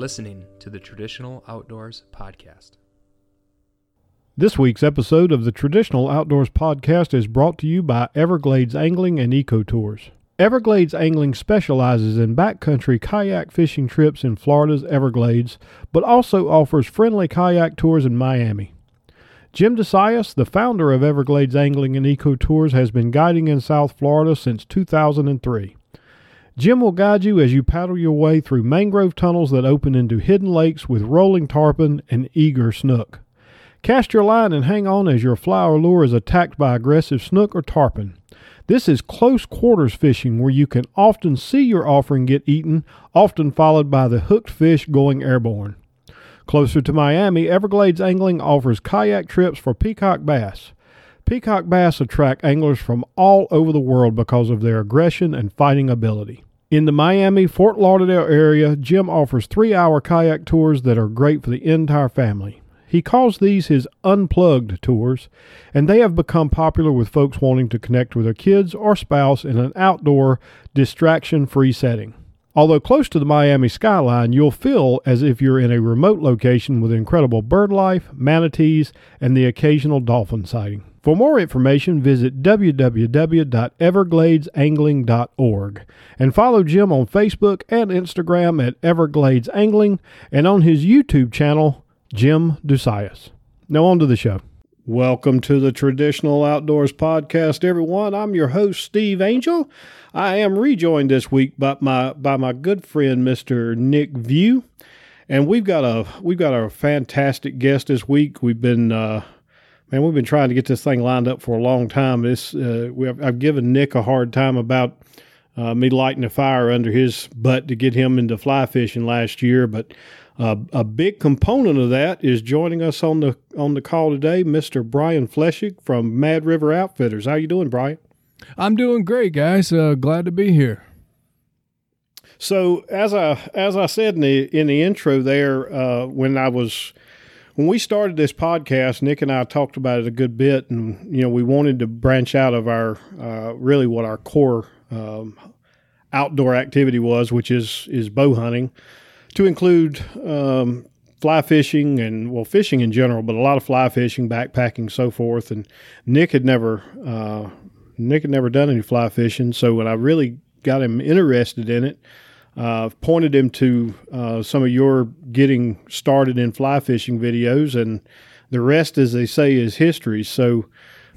listening to the Traditional Outdoors Podcast. This week's episode of the Traditional Outdoors Podcast is brought to you by Everglades Angling and Eco Tours. Everglades Angling specializes in backcountry kayak fishing trips in Florida's Everglades, but also offers friendly kayak tours in Miami. Jim DeSias, the founder of Everglades Angling and Eco Tours, has been guiding in South Florida since 2003. Jim will guide you as you paddle your way through mangrove tunnels that open into hidden lakes with rolling tarpon and eager snook. Cast your line and hang on as your flower lure is attacked by aggressive snook or tarpon. This is close quarters fishing where you can often see your offering get eaten, often followed by the hooked fish going airborne. Closer to Miami, Everglades Angling offers kayak trips for peacock bass. Peacock bass attract anglers from all over the world because of their aggression and fighting ability. In the Miami Fort Lauderdale area, Jim offers three hour kayak tours that are great for the entire family. He calls these his unplugged tours, and they have become popular with folks wanting to connect with their kids or spouse in an outdoor, distraction free setting. Although close to the Miami skyline, you'll feel as if you're in a remote location with incredible bird life, manatees, and the occasional dolphin sighting. For more information, visit www.evergladesangling.org and follow Jim on Facebook and Instagram at Everglades Angling and on his YouTube channel, Jim Dusias. Now, on to the show. Welcome to the Traditional Outdoors Podcast, everyone. I'm your host, Steve Angel. I am rejoined this week by my by my good friend, Mr. Nick View, and we've got a we've got a fantastic guest this week. We've been uh, man, we've been trying to get this thing lined up for a long time. This uh, have, I've given Nick a hard time about uh, me lighting a fire under his butt to get him into fly fishing last year, but uh, a big component of that is joining us on the on the call today, Mr. Brian Flechsig from Mad River Outfitters. How you doing, Brian? I'm doing great, guys. Uh, glad to be here. So as I as I said in the in the intro there, uh, when I was when we started this podcast, Nick and I talked about it a good bit, and you know we wanted to branch out of our uh, really what our core um, outdoor activity was, which is is bow hunting, to include um, fly fishing and well fishing in general, but a lot of fly fishing, backpacking, so forth. And Nick had never uh, Nick had never done any fly fishing, so when I really got him interested in it, uh, pointed him to uh, some of your getting started in fly fishing videos, and the rest, as they say, is history. So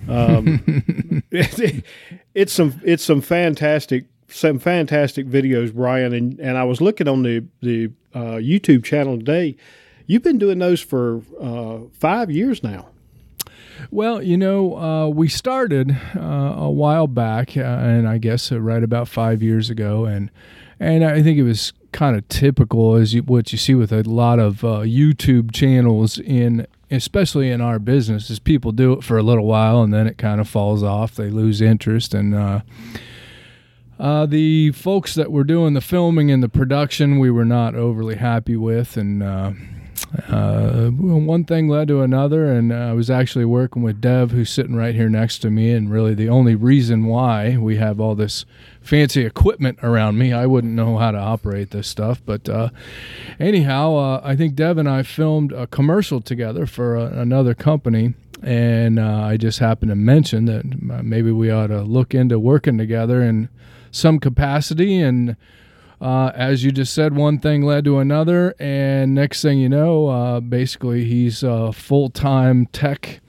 um, it, it's some it's some fantastic some fantastic videos, Brian, and and I was looking on the the uh, YouTube channel today. You've been doing those for uh, five years now. Well, you know, uh, we started uh, a while back, uh, and I guess uh, right about five years ago, and and I think it was kind of typical as you, what you see with a lot of uh, YouTube channels in especially in our business is people do it for a little while and then it kind of falls off. They lose interest and uh, uh, the folks that were doing the filming and the production we were not overly happy with and uh, uh, one thing led to another, and uh, I was actually working with Dev, who's sitting right here next to me, and really the only reason why we have all this fancy equipment around me, I wouldn't know how to operate this stuff. But uh, anyhow, uh, I think Dev and I filmed a commercial together for uh, another company, and uh, I just happened to mention that maybe we ought to look into working together in some capacity and uh, as you just said, one thing led to another, and next thing you know, uh, basically he's a full time tech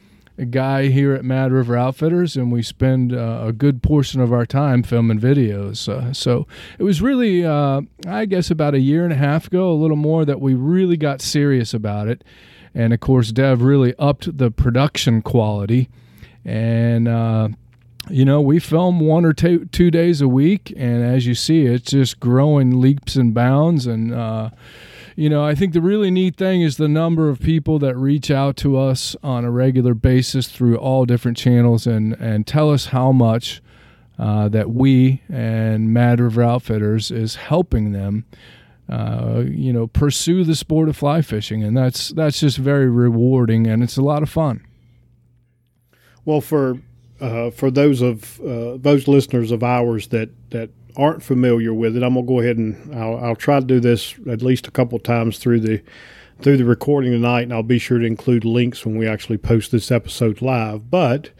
guy here at Mad River Outfitters, and we spend uh, a good portion of our time filming videos. Uh, so it was really, uh, I guess, about a year and a half ago, a little more, that we really got serious about it. And of course, Dev really upped the production quality. And uh, you know, we film one or two two days a week, and as you see, it's just growing leaps and bounds. And uh, you know, I think the really neat thing is the number of people that reach out to us on a regular basis through all different channels and and tell us how much uh, that we and Mad River Outfitters is helping them. Uh, you know, pursue the sport of fly fishing, and that's that's just very rewarding, and it's a lot of fun. Well, for uh, for those of uh, those listeners of ours that that aren't familiar with it, I'm gonna go ahead and I'll, I'll try to do this at least a couple times through the through the recording tonight, and I'll be sure to include links when we actually post this episode live. But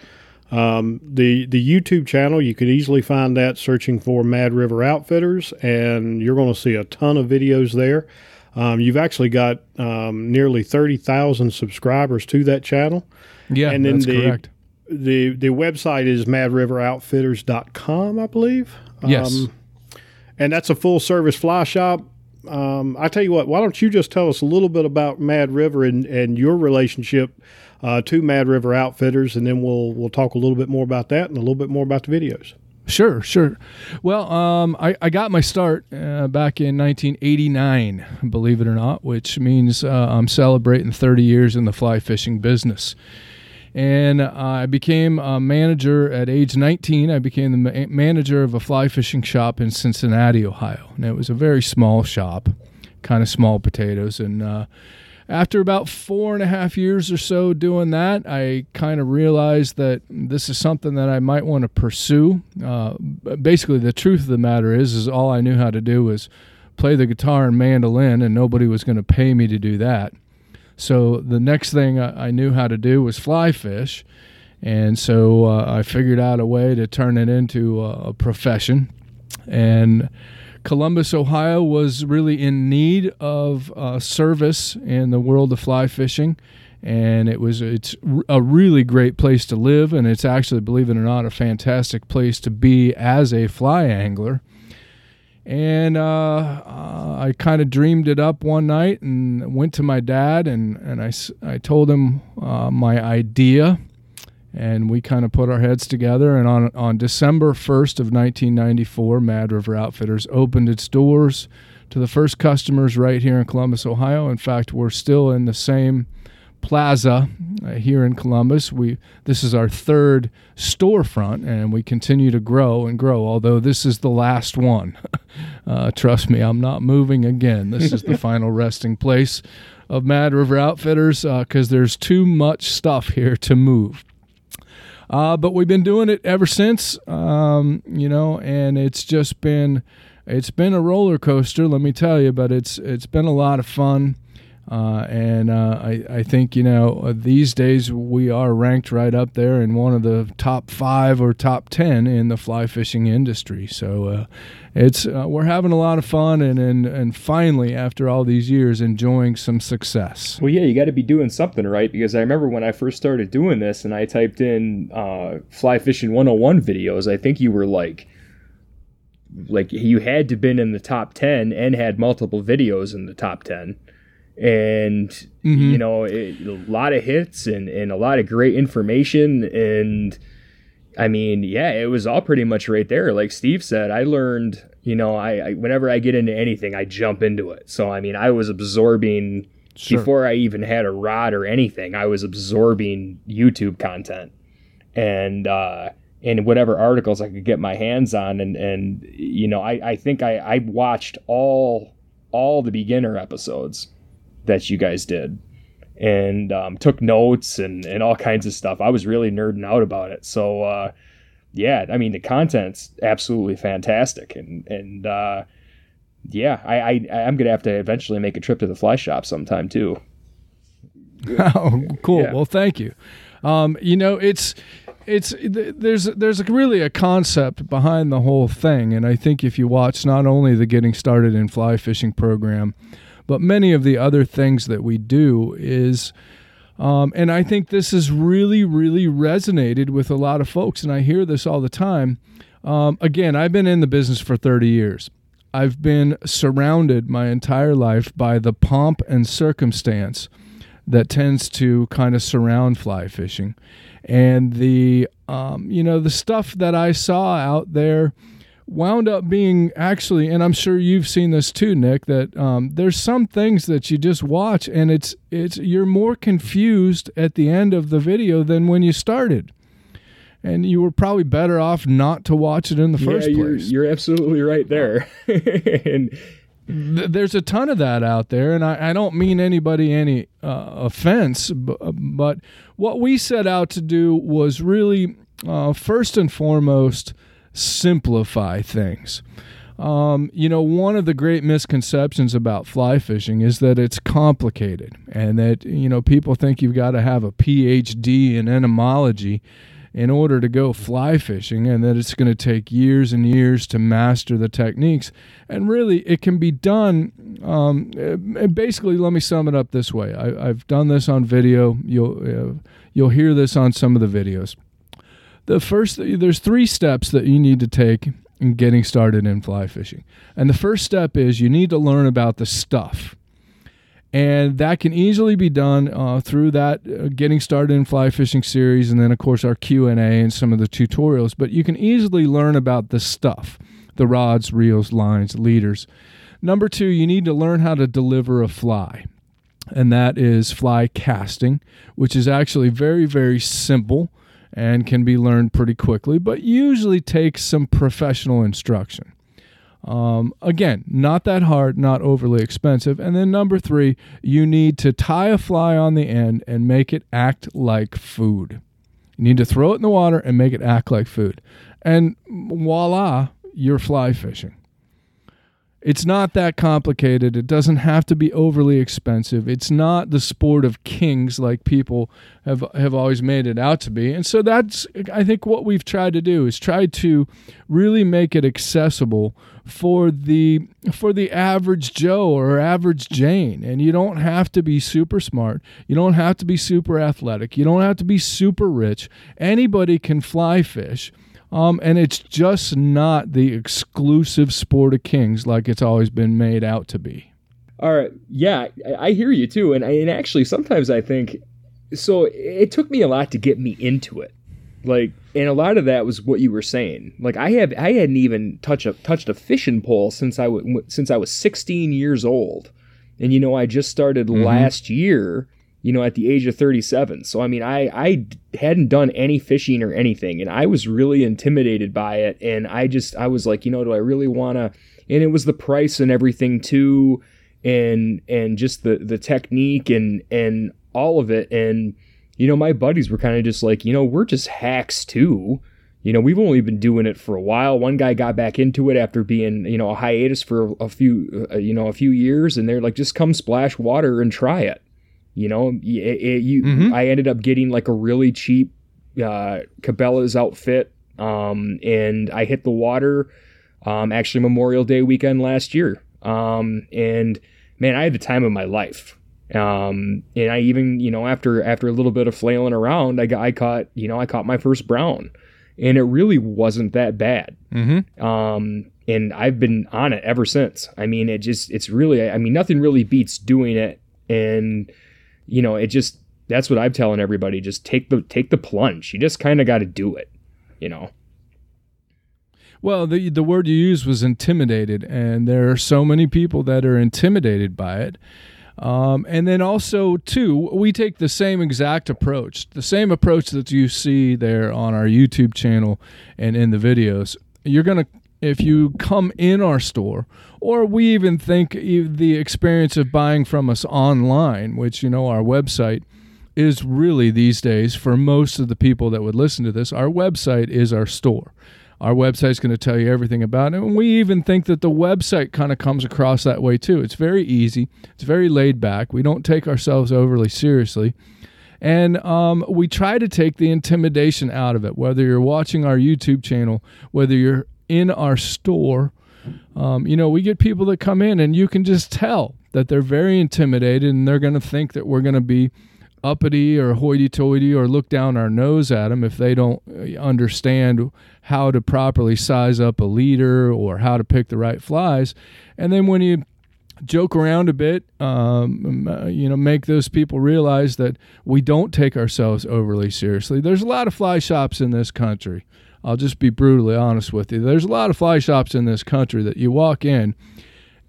um, the the YouTube channel, you could easily find that searching for Mad River Outfitters, and you're going to see a ton of videos there. Um, you've actually got um, nearly thirty thousand subscribers to that channel. Yeah, and then that's the, correct. The the website is madriveroutfitters.com, I believe. Yes. Um, and that's a full service fly shop. Um, I tell you what, why don't you just tell us a little bit about Mad River and, and your relationship uh, to Mad River Outfitters, and then we'll we'll talk a little bit more about that and a little bit more about the videos. Sure, sure. Well, um, I, I got my start uh, back in 1989, believe it or not, which means uh, I'm celebrating 30 years in the fly fishing business. And I became a manager at age 19. I became the ma- manager of a fly fishing shop in Cincinnati, Ohio. And it was a very small shop, kind of small potatoes. And uh, after about four and a half years or so doing that, I kind of realized that this is something that I might want to pursue. Uh, basically, the truth of the matter is, is all I knew how to do was play the guitar and mandolin, and nobody was going to pay me to do that. So the next thing I knew how to do was fly fish, and so uh, I figured out a way to turn it into a, profession, and Columbus, Ohio was really in need of uh, service in the world of fly fishing. And it was it's a really great place to live, and it's actually, believe it or not, a fantastic place to be as a fly angler. And uh, uh, I kind of dreamed it up one night and went to my dad and, and I, I told him uh, my idea and we kind of put our heads together. And on on December first of 1994, Mad River Outfitters opened its doors to the first customers right here in Columbus, Ohio. In fact, we're still in the same plaza uh, here in Columbus. We this is our third storefront, and we continue to grow and grow. Although this is the last one, uh, trust me, I'm not moving again. This is the final resting place of Mad River Outfitters because uh, there's too much stuff here to move. Uh, but we've been doing it ever since, um, you know, and it's just been it's been a roller coaster, let me tell you. But it's it's been a lot of fun. Uh, and uh, I, I think you know uh, these days we are ranked right up there in one of the top five or top ten in the fly fishing industry. So uh, it's uh, we're having a lot of fun and, and and finally after all these years enjoying some success. Well, yeah, you got to be doing something right because I remember when I first started doing this and I typed in uh, fly fishing 101 videos. I think you were like like you had to been in the top 10 and had multiple videos in the top 10 and mm-hmm. you know it, a lot of hits and, and a lot of great information. And i mean yeah it was all pretty much right there. Like steve said i learned you know i, I whenever i get into anything i jump into it. So i mean i was absorbing sure. before i even had a rod or anything i was absorbing youtube content. And uh and whatever articles i could get my hands on. And and you know i i think i i watched all all the beginner episodes that you guys did and um, took notes and, and all kinds of stuff. I was really nerding out about it. So, uh, yeah, I mean, the content's absolutely fantastic. And, and uh, yeah, I, I, I'm going to have to eventually make a trip to the fly shop sometime too. oh, cool. Yeah. Well, thank you. Um, you know, it's, it's there's there's really a concept behind the whole thing and i think if you watch not only the getting started in fly fishing program but many of the other things that we do is um, and I think this has really, really resonated with a lot of folks, and I hear this all the time. Um, again, I've been in the business for 30 years. I've been surrounded my entire life by the pomp and circumstance that tends to kind of surround fly fishing, and the um, you know the stuff that I saw out there wound up being actually, and I'm sure you've seen this too, Nick. That um, there's some things that you just watch, and it's it's you're more confused at the end of the video than when you started, and you were probably better off not to watch it in the yeah, first you're, place. You're absolutely right there, and. Th- there's a ton of that out there, and I, I don't mean anybody any uh, offense, but, but what we set out to do was really, uh, first and foremost, simplify things. Um, you know, one of the great misconceptions about fly fishing is that it's complicated and that, you know, people think you've got to have a PhD in entomology in order to go fly fishing and that it's going to take years and years to master the techniques. And really, it can be done. Um, basically, let me sum it up this way I, have done this on video. You'll, uh, you'll hear this on some of the videos. The first, there's three steps that you need to take in getting started in fly fishing. And the first step is you need to learn about the stuff. And that can easily be done uh, through that uh, getting started in fly fishing series, and then of course our Q and A and some of the tutorials. But you can easily learn about the stuff, the rods, reels, lines, leaders. Number two, you need to learn how to deliver a fly, and that is fly casting, which is actually very very simple and can be learned pretty quickly, but usually takes some professional instruction. Um, again, not that hard, not overly expensive. And then number three, you need to tie a fly on the end and make it act like food. You need to throw it in the water and make it act like food. And voila, you're fly fishing. It's not that complicated. It doesn't have to be overly expensive. It's not the sport of kings like people have have always made it out to be. And so that's I think what we've tried to do is try to really make it accessible for the for the average Joe or average Jane. And you don't have to be super smart. You don't have to be super athletic. You don't have to be super rich. Anybody can fly fish um, and it's just not the exclusive sport of kings like it's always been made out to be. All right. Yeah, I, I hear you too. And, I, and actually, sometimes I think so. It took me a lot to get me into it. Like, and a lot of that was what you were saying. Like, I have I hadn't even touched a touched a fishing pole since I w- since I was 16 years old, and you know I just started mm-hmm. last year you know, at the age of 37. So, I mean, I, I hadn't done any fishing or anything, and I was really intimidated by it. And I just, I was like, you know, do I really want to? And it was the price and everything too, and and just the the technique and and all of it. And you know, my buddies were kind of just like, you know, we're just hacks too. You know, we've only been doing it for a while. One guy got back into it after being, you know, a hiatus for a few, uh, you know, a few years, and they're like, just come splash water and try it. You know, it, it, you mm-hmm. I ended up getting like a really cheap uh, Cabela's outfit, um, and I hit the water. Um, actually, Memorial Day weekend last year, um, and man, I had the time of my life. Um, and I even, you know, after after a little bit of flailing around, I got I caught, you know, I caught my first brown, and it really wasn't that bad. Mm-hmm. Um, and I've been on it ever since. I mean, it just it's really, I mean, nothing really beats doing it and you know, it just that's what I'm telling everybody. Just take the take the plunge. You just kind of got to do it. You know. Well, the the word you used was intimidated, and there are so many people that are intimidated by it. Um, and then also too, we take the same exact approach, the same approach that you see there on our YouTube channel and in the videos. You're gonna if you come in our store, or we even think the experience of buying from us online, which, you know, our website is really these days, for most of the people that would listen to this, our website is our store. Our website is going to tell you everything about it. And we even think that the website kind of comes across that way too. It's very easy, it's very laid back. We don't take ourselves overly seriously. And um, we try to take the intimidation out of it, whether you're watching our YouTube channel, whether you're in our store. Um, you know, we get people that come in and you can just tell that they're very intimidated and they're going to think that we're going to be uppity or hoity toity or look down our nose at them if they don't uh, understand how to properly size up a leader or how to pick the right flies. And then when you joke around a bit, um, uh, you know, make those people realize that we don't take ourselves overly seriously. There's a lot of fly shops in this country. I'll just be brutally honest with you. There's a lot of fly shops in this country that you walk in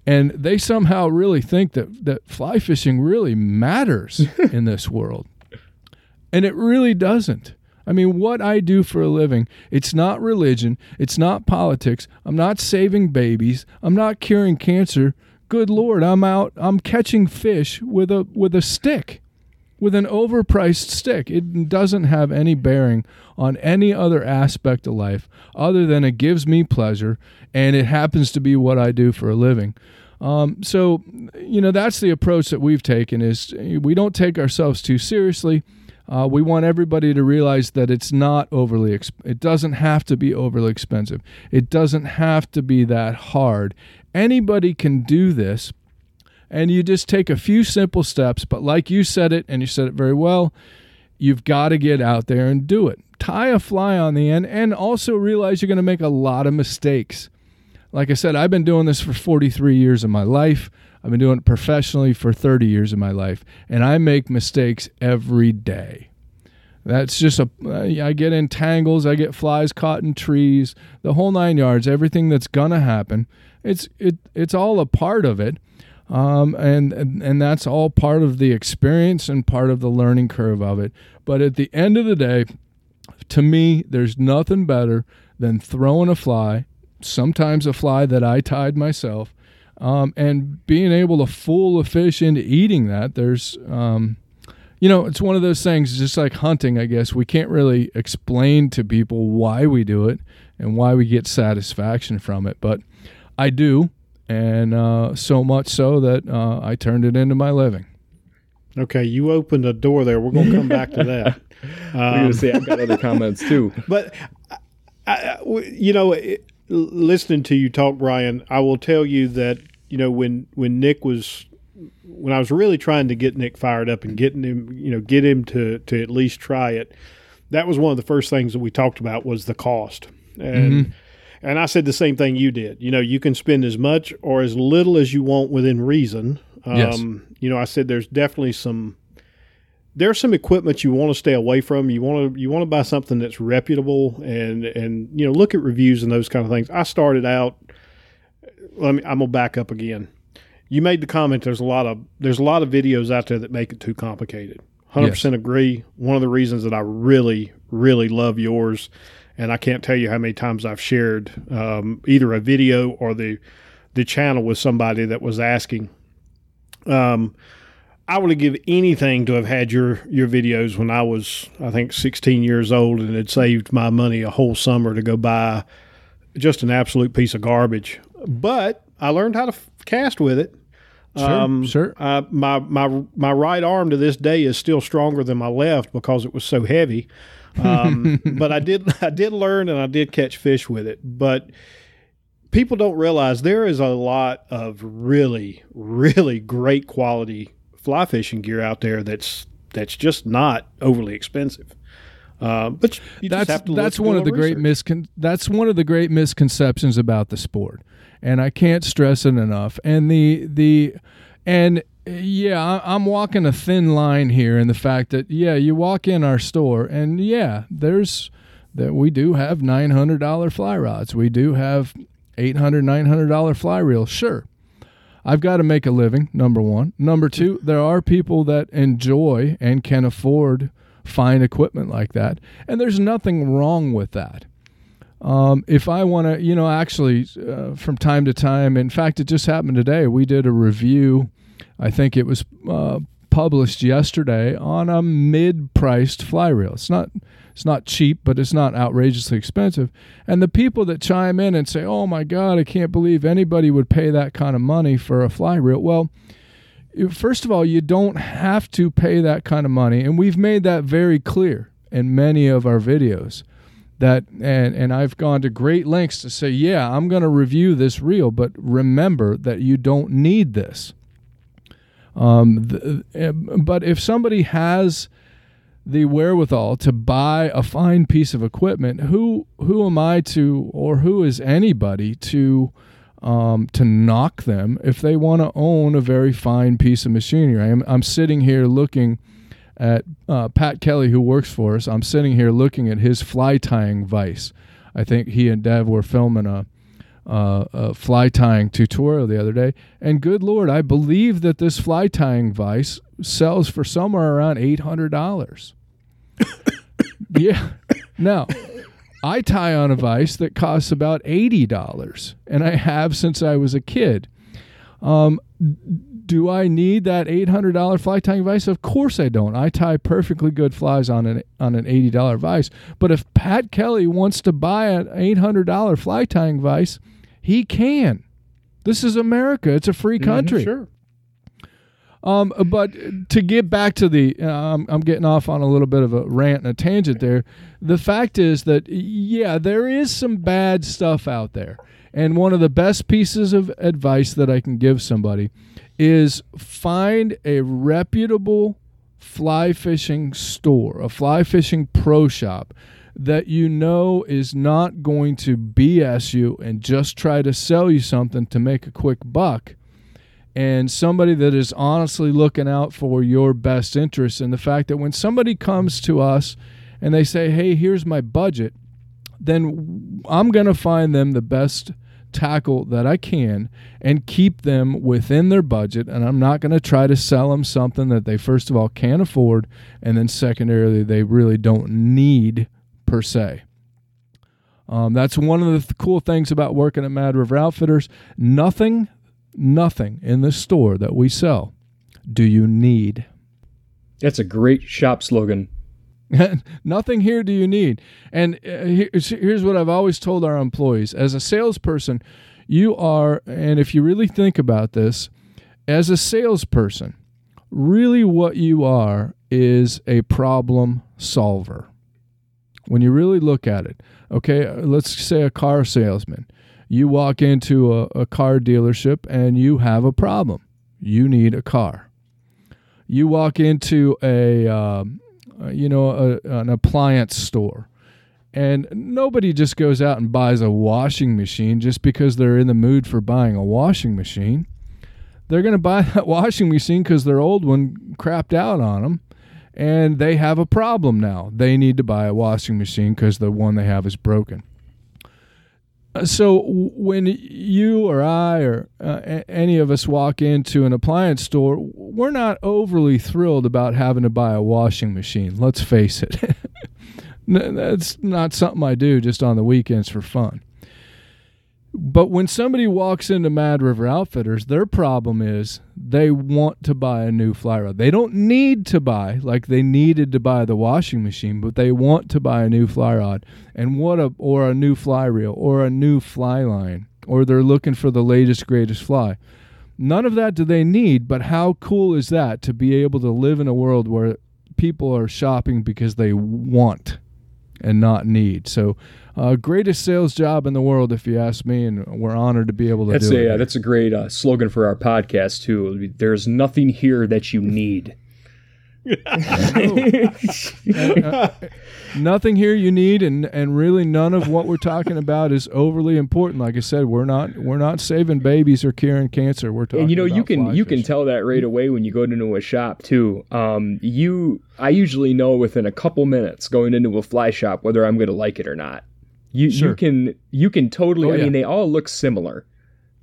and they somehow really think that, that fly fishing really matters in this world. And it really doesn't. I mean, what I do for a living, it's not religion, it's not politics. I'm not saving babies, I'm not curing cancer. Good lord, I'm out I'm catching fish with a with a stick. With an overpriced stick. It doesn't have any bearing on any other aspect of life other than it gives me pleasure and it happens to be what I do for a living. Um, so, you know, that's the approach that we've taken is we don't take ourselves too seriously. Uh, we want everybody to realize that it's not overly, exp- it doesn't have to be overly expensive. It doesn't have to be that hard. Anybody can do this, and you just take a few simple steps. But like you said it, and you said it very well, you've got to get out there and do it. Tie a fly on the end, and also realize you're going to make a lot of mistakes. Like I said, I've been doing this for 43 years of my life. I've been doing it professionally for 30 years of my life, and I make mistakes every day. That's just a. I get in tangles, I get flies caught in trees, the whole nine yards. Everything that's gonna happen, it's it it's all a part of it, um, and, and and that's all part of the experience and part of the learning curve of it. But at the end of the day, to me, there's nothing better than throwing a fly, sometimes a fly that I tied myself, um, and being able to fool a fish into eating that. There's, um, you know, it's one of those things, just like hunting, I guess. We can't really explain to people why we do it and why we get satisfaction from it, but I do, and uh, so much so that uh, I turned it into my living. Okay, you opened a door there. We're going to come back to that. I'm going to say I've got other comments too. But I, I, you know, it, listening to you talk, Brian, I will tell you that you know when when Nick was when I was really trying to get Nick fired up and getting him, you know, get him to to at least try it. That was one of the first things that we talked about was the cost, and Mm-hmm. And I said the same thing you did. You know, you can spend as much or as little as you want within reason. Um, Yes. You know, I said there's definitely some there's some equipment you want to stay away from. You want to you want to buy something that's reputable and and you know look at reviews and those kind of things. I started out. Let me. I'm gonna back up again. You made the comment. There's a lot of there's a lot of videos out there that make it too complicated. Hundred percent agree. One of the reasons that I really really love yours, and I can't tell you how many times I've shared um, either a video or the the channel with somebody that was asking. Um, I would have give anything to have had your your videos when I was I think 16 years old and had saved my money a whole summer to go buy just an absolute piece of garbage. But I learned how to f- cast with it. Sure, sure. Uh, my my my right arm to this day is still stronger than my left because it was so heavy. Um, but I did I did learn and I did catch fish with it. But people don't realize there is a lot of really really great quality fly fishing gear out there that's that's just not overly expensive. Uh, but you just that's have to that's one of the little great miscon- that's one of the great misconceptions about the sport and i can't stress it enough and the the and yeah i'm walking a thin line here in the fact that yeah you walk in our store and yeah there's that we do have $900 fly rods we do have $800 $900 fly reels sure I've got to make a living, number one. Number two, there are people that enjoy and can afford fine equipment like that. And there's nothing wrong with that. Um, if I want to, you know, actually, uh, from time to time, in fact, it just happened today. We did a review, I think it was uh, published yesterday, on a mid priced fly reel. It's not. It's not cheap, but it's not outrageously expensive. And the people that chime in and say, "Oh my God, I can't believe anybody would pay that kind of money for a fly reel," well, first of all, you don't have to pay that kind of money, and we've made that very clear in many of our videos. That and and I've gone to great lengths to say, yeah, I'm going to review this reel, but remember that you don't need this. Um, the, but if somebody has the wherewithal to buy a fine piece of equipment, who who am I to, or who is anybody to um, to knock them if they want to own a very fine piece of machinery? I'm I'm sitting here looking at uh, Pat Kelly, who works for us. I'm sitting here looking at his fly tying vise. I think he and Dev were filming a uh, a fly tying tutorial the other day. And good Lord, I believe that this fly tying vise sells for somewhere around eight hundred dollars. yeah. Now, I tie on a vise that costs about eighty dollars, and I have since I was a kid. Um, do I need that eight hundred dollar fly tying vise? Of course I don't. I tie perfectly good flies on an on an eighty dollar vise. But if Pat Kelly wants to buy an eight hundred dollar fly tying vise, he can. This is America. It's a free country. Sure. Um, but to get back to the, uh, I'm, I'm getting off on a little bit of a rant and a tangent there. The fact is that, yeah, there is some bad stuff out there. And one of the best pieces of advice that I can give somebody is find a reputable fly fishing store, a fly fishing pro shop that you know is not going to BS you and just try to sell you something to make a quick buck. And somebody that is honestly looking out for your best interests and the fact that when somebody comes to us and they say hey here's my budget then i'm going to find them the best tackle that i can and keep them within their budget. And i'm not going to try to sell them something that they first of all can't afford and then secondarily they really don't need per se um, that's one of the th- cool things about working at Mad River Outfitters. Nothing nothing in the store that we sell do you need. That's a great shop slogan. nothing here do you need. And uh, here's, here's what I've always told our employees as a salesperson, you are, and if you really think about this, as a salesperson, really what you are is a problem solver. When you really look at it, okay, let's say a car salesman you walk into a, a car dealership and you have a problem. You need a car. You walk into a, um, uh, you know, a, an appliance store, and nobody just goes out and buys a washing machine just because they're in the mood for buying a washing machine. They're going to buy that washing machine because their old one crapped out on them and they have a problem now. They need to buy a washing machine because the one they have is broken. So when you or I or uh, any of us walk into an appliance store, we're not overly thrilled about having to buy a washing machine. Let's face it. That's not something I do just on the weekends for fun. But when somebody walks into Mad River Outfitters, their problem is they want to buy a new fly rod. They don't need to buy like they needed to buy the washing machine, but they want to buy a new fly rod and what a or a new fly reel or a new fly line or they're looking for the latest greatest fly. None of that do they need, but how cool is that to be able to live in a world where people are shopping because they want and not need. So uh, greatest sales job in the world, if you ask me, and we're honored to be able to that's do a, it. Yeah, that's a great uh, slogan for our podcast too. There's nothing here that you need. uh, nothing here you need, and and really none of what we're talking about is overly important. Like I said, we're not we're not saving babies or curing cancer. We're talking. And you know, you can you fishing. can tell that right away when you go into a shop too. Um, you I usually know within a couple minutes going into a fly shop whether I'm going to like it or not. You Sure. you can you can totally. Oh, I yeah. mean, they all look similar,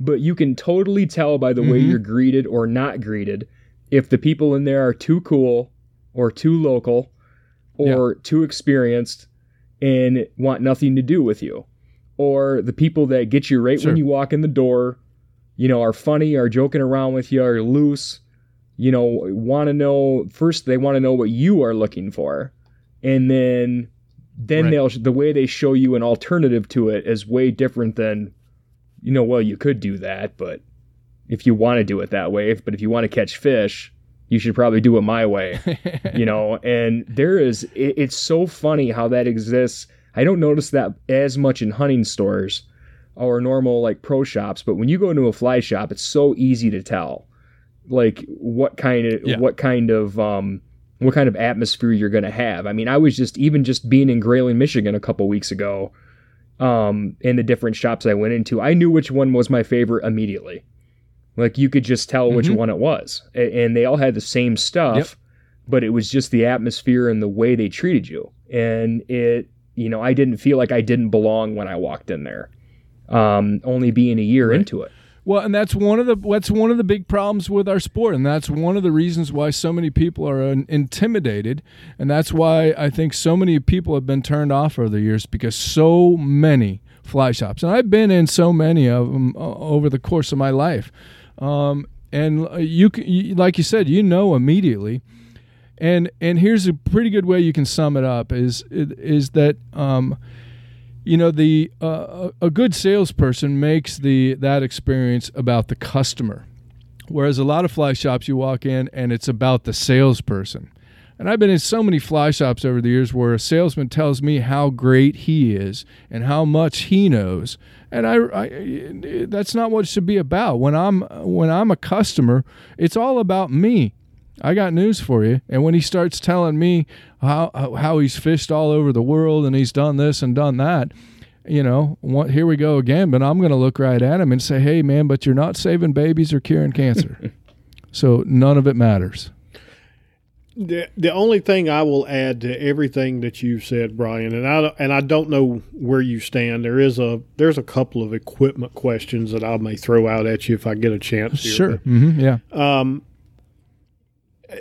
but you can totally tell by the way Mhm. you're greeted or not greeted if the people in there are too cool or too local or too experienced and want nothing to do with you, or the people that get you right Sure. when you walk in the door, you know, are funny, are joking around with you, are loose. You know, want to know first. They want to know what you are looking for, and then then Right. they'll the way they show you an alternative to it is way different than you know well you could do that but if you want to do it that way but if you want to catch fish you should probably do it my way you know and there is it, it's so funny how that exists i don't notice that as much in hunting stores or normal like pro shops but when you go into a fly shop it's so easy to tell like what kind of Yeah. what kind of um what kind of atmosphere you're going to have i mean i was just even just being in grayling michigan a couple weeks ago um in the different shops i went into i knew which one was my favorite immediately like you could just tell which Mhm. one it was and they all had the same stuff Yep. but it was just the atmosphere and the way they treated you and it you know i didn't feel like i didn't belong when i walked in there um only being a year Right. into it Well, and that's one of the that's one of the big problems with our sport, and that's one of the reasons why so many people are intimidated, and that's why I think so many people have been turned off over the years because so many fly shops, and I've been in so many of them uh, over the course of my life. um, and uh, you, you like you said, you know immediately. And and here's a pretty good way you can sum it up is is that um, you know the uh, a good salesperson makes the that experience about the customer, whereas a lot of fly shops you walk in and it's about the salesperson. And I've been in so many fly shops over the years where a salesman tells me how great he is and how much he knows, and I, I that's not what it should be about. When I'm when I'm a customer, it's all about me. I got news for you. And when he starts telling me how how he's fished all over the world and he's done this and done that, you know, what, here we go again. But I'm going to look right at him and say, "Hey, man, but you're not saving babies or curing cancer, so none of it matters." The, the only thing I will add to everything that you've said, Brian, and I and I don't know where you stand. There is a there's a couple of equipment questions that I may throw out at you if I get a chance. Here. Sure. hmm yeah. Um,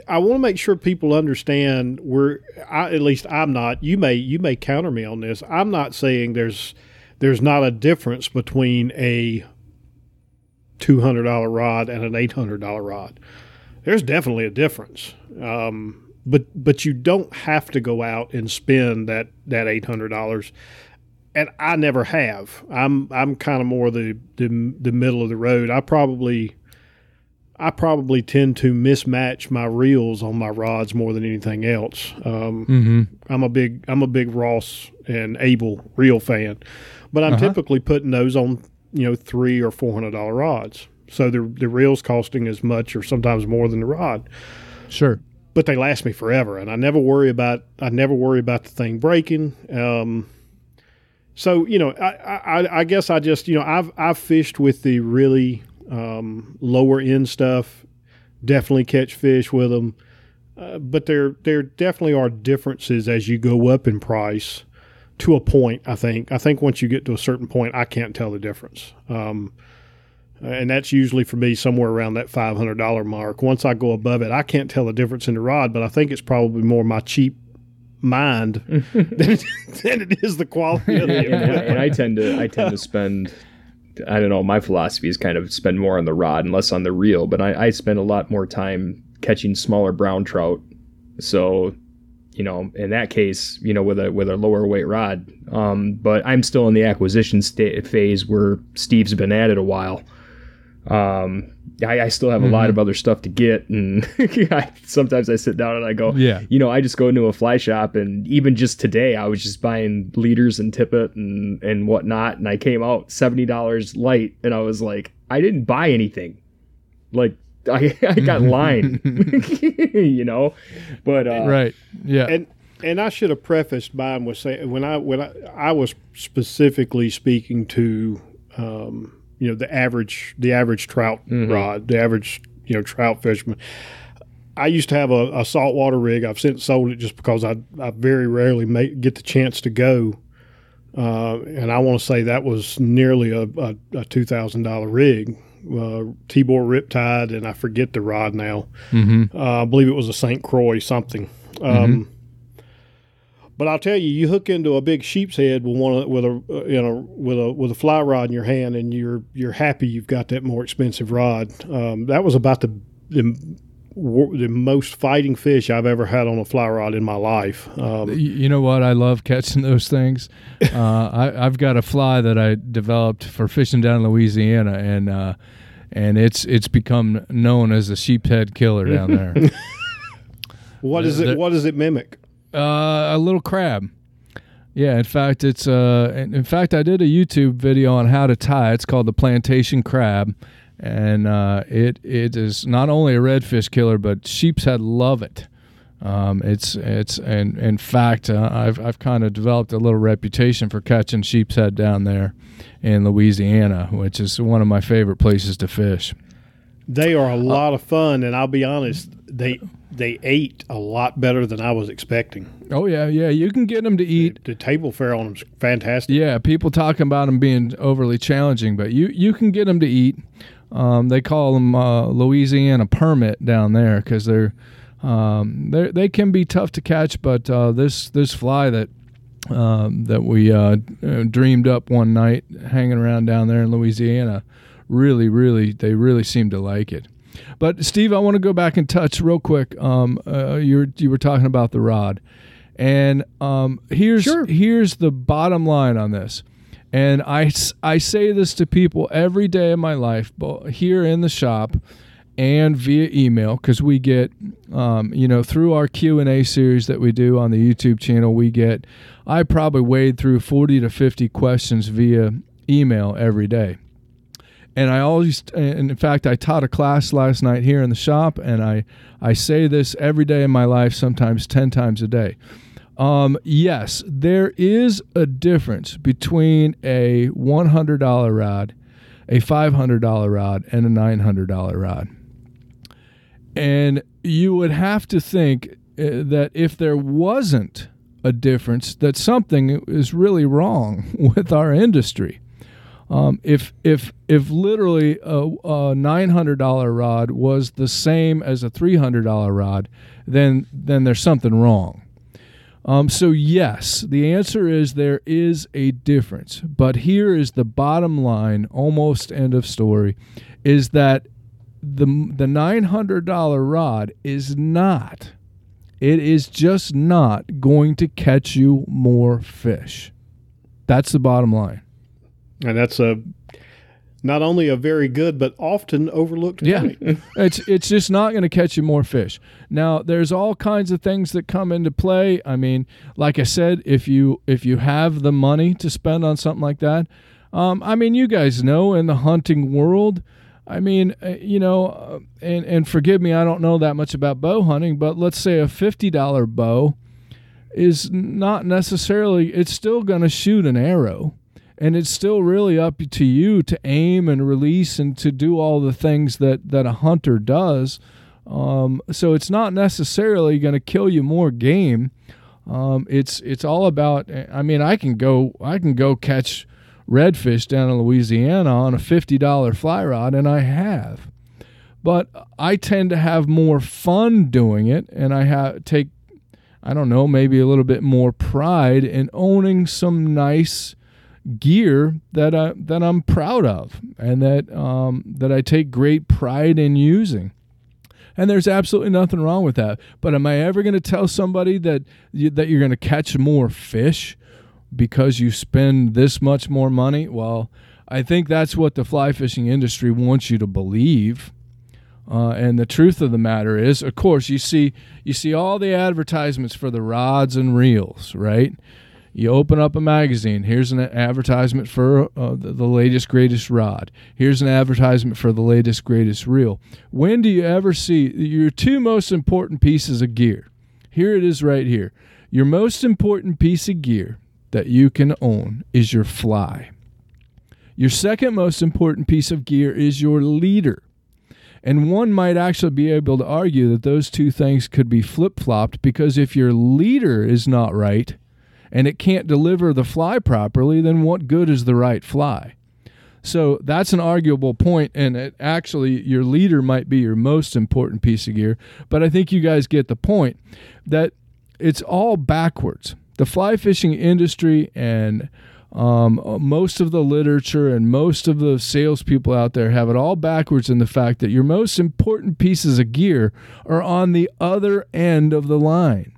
I want to make sure people understand where I, at least I'm not. You may you may counter me on this. I'm not saying there's there's not a difference between a two hundred dollar rod and an eight hundred dollar rod. There's definitely a difference. Um, but but you don't have to go out and spend that that eight hundred dollars. And I never have. I'm I'm kind of more the, the the middle of the road. I probably I probably tend to mismatch my reels on my rods more than anything else. Um, hmm I'm a big I'm a big Ross and Abel reel fan, but I'm Uh-huh. typically putting those on you know three or four hundred dollar rods. So the the reels costing as much or sometimes more than the rod, Sure. but they last me forever, and I never worry about I never worry about the thing breaking. Um, so you know, I, I I guess I just you know I've I've fished with the really um, lower end stuff. Definitely catch fish with them, uh, but there there definitely are differences as you go up in price to a point. I think I think once you get to a certain point, I can't tell the difference. Um, and that's usually for me somewhere around that five hundred dollar mark. Once I go above it, I can't tell the difference in the rod, but I think it's probably more my cheap mind than, than it is the quality of the and, and I tend to I tend to spend I don't know my philosophy is kind of spend more on the rod and less on the reel but I, I spend a lot more time catching smaller brown trout. So you know in that case you know with a with a lower weight rod um, but I'm still in the acquisition sta- phase where Steve's been at it a while um, I, I still have a lot of other stuff to get and I, sometimes I sit down and I go Yeah. you know, I just go into a fly shop and even just today I was just buying leaders and tippet and, and whatnot and I came out seventy dollars light and I was like, I didn't buy anything. Like I, I got line. you know? But uh Right. Yeah. and and I should have prefaced mine with saying when I when I, I was specifically speaking to um, you know the average the average trout rod the average you know trout fisherman. I used to have a, a saltwater rig. I've since sold it just because I I very rarely make, get the chance to go. Uh, and I want to say that was nearly a, a, a two thousand dollar rig, uh, Tibor Riptide, and I forget the rod now. hmm Uh, I believe it was a St. Croix something. Um, But I'll tell you, you hook into a big sheep's head with one with a uh, you know with a with a fly rod in your hand, and you're you're happy you've got that more expensive rod. Um, that was about the, the the most fighting fish I've ever had on a fly rod in my life. Um, You know what? I love catching those things. Uh, I, I've got a fly that I developed for fishing down in Louisiana, and uh, and it's it's become known as the sheephead killer down there. what is it? What does it mimic? Uh, a little crab. Yeah, in fact, it's uh, in fact, I did a YouTube video on how to tie. It's called the plantation crab, and uh, it it is not only a redfish killer, but sheepshead love it. Um, it's it's and in fact, uh, I've I've kind of developed a little reputation for catching sheepshead down there in Louisiana, which is one of my favorite places to fish. They are a lot of fun, and I'll be honest, they they ate a lot better than I was expecting. Oh yeah, yeah, you can get them to eat The table fare on them's fantastic. Yeah, people talking about them being overly challenging, but you you can get them to eat. Um, they call them uh, Louisiana permit down there because they're um, they they can be tough to catch. But uh, this this fly that um, that we uh, uh, dreamed up one night hanging around down there in Louisiana really, really, they really seem to like it. But Steve, I want to go back and touch real quick. Um, uh, you you were talking about the rod, and um, here's Sure. here's the bottom line on this. And I, I say this to people every day of my life, both here in the shop and via email, because we get, um, you know, through our Q and A series that we do on the YouTube channel, we get, I probably wade through forty to fifty questions via email every day. And I always, and in fact, I taught a class last night here in the shop, and I, I say this every day in my life, sometimes 10 times a day. Um, yes, there is a difference between a $100 rod, a $500 rod, and a $900 rod. And you would have to think uh, that if there wasn't a difference, that something is really wrong with our industry. Um, if if if literally a, a nine hundred dollar rod was the same as a three hundred dollar rod, then then there's something wrong. Um, so yes, the answer is there is a difference, but here is the bottom line, almost end of story, is that the the nine hundred dollar rod is not, it is just not going to catch you more fish. That's the bottom line. And that's a not only a very good but often overlooked Yeah. point. it's it's just not going to catch you more fish. Now, there's all kinds of things that come into play. I mean, like I said, if you if you have the money to spend on something like that, um, I mean, you guys know in the hunting world. I mean, uh, you know, uh, and and forgive me, I don't know that much about bow hunting, but let's say a fifty dollar bow is not necessarily. It's still going to shoot an arrow and it's still really up to you to aim and release and to do all the things that that a hunter does. Um, so it's not necessarily going to kill you more game. Um, it's it's all about. I mean, I can go I can go catch redfish down in Louisiana on a fifty dollar fly rod, and I have. But I tend to have more fun doing it, and I have take I don't know maybe a little bit more pride in owning some nice gear that I that I'm proud of and that um, that I take great pride in using. And there's absolutely nothing wrong with that. But am I ever going to tell somebody that you, that you're going to catch more fish because you spend this much more money? Well, I think that's what the fly fishing industry wants you to believe. Uh, and the truth of the matter is, of course, you see you see all the advertisements for the rods and reels, right? You open up a magazine. Here's an advertisement for uh, the, the latest, greatest rod. Here's an advertisement for the latest, greatest reel. When do you ever see your two most important pieces of gear? Here it is right here. Your most important piece of gear that you can own is your fly. Your second most important piece of gear is your leader. And one might actually be able to argue that those two things could be flip flopped because if your leader is not right, and it can't deliver the fly properly, then what good is the right fly? So that's an arguable point, and it actually, your leader might be your most important piece of gear. But I think you guys get the point that it's all backwards. The fly fishing industry and um, most of the literature and most of the salespeople out there have it all backwards in the fact that your most important pieces of gear are on the other end of the line.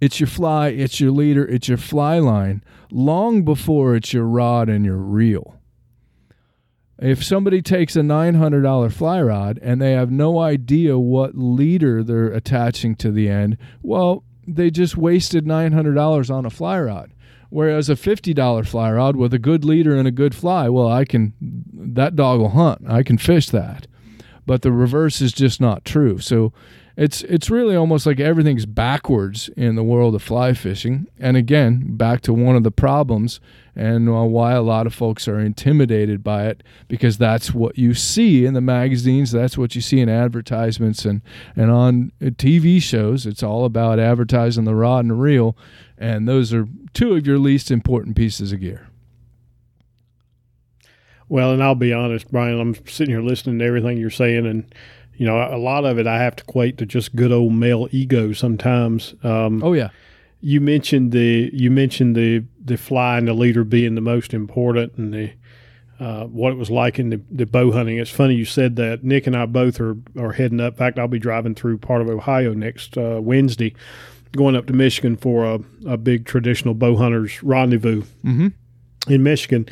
It's your fly, it's your leader, it's your fly line, long before it's your rod and your reel. If somebody takes a $900 fly rod and they have no idea what leader they're attaching to the end, well, they just wasted $900 on a fly rod. Whereas a $50 fly rod with a good leader and a good fly, well, I can, that dog will hunt. I can fish that. But the reverse is just not true. So it's it's really almost like everything's backwards in the world of fly fishing. And again, back to one of the problems and uh, why a lot of folks are intimidated by it because that's what you see in the magazines, that's what you see in advertisements and and on uh, TV shows. It's all about advertising the rod and reel, and those are two of your least important pieces of gear. Well, and I'll be honest, Brian, I'm sitting here listening to everything you're saying, and you know, a lot of it I have to equate to just good old male ego sometimes. Um, Oh yeah. you mentioned the you mentioned the the fly and the leader being the most important, and the uh, what it was like in the, the bow hunting. It's funny you said that. Nick and I both are, are heading up. In fact, I'll be driving through part of Ohio next uh, Wednesday, going up to Michigan for a, a big traditional bow hunters rendezvous Mhm. in Michigan.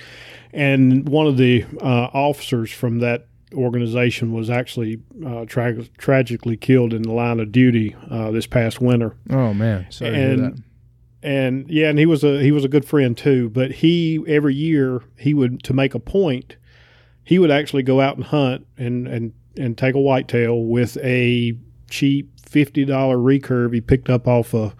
And one of the uh, officers from that organization was actually uh, tra- tragically killed in the line of duty uh, this past winter Oh man, sorry to hear And- that. and yeah, and he was a he was a good friend too. But he every year he would to make a point, he would actually go out and hunt and and and take a whitetail with a cheap fifty dollar recurve he picked up off of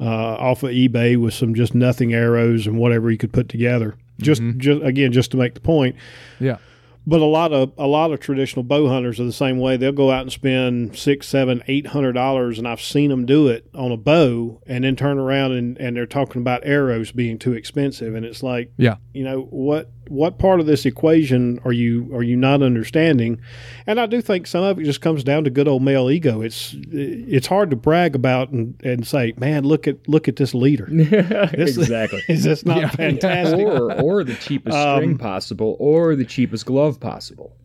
uh, off of eBay with some just nothing arrows and whatever he could put together. Just just again just to make the point. Yeah. But a lot of a lot of traditional bow hunters are the same way. They'll go out and spend six, seven, eight hundred dollars, and I've seen them do it on a bow, and then turn around and, and they're talking about arrows being too expensive, and it's like, Yeah. you know what what part of this equation are you are you not understanding? And I do think some of it just comes down to good old male ego. It's it's hard to brag about and, and say, man, look at look at this leader. This- exactly. Is this not Yeah. fantastic? or or the cheapest Um, string possible, or the cheapest glove possible.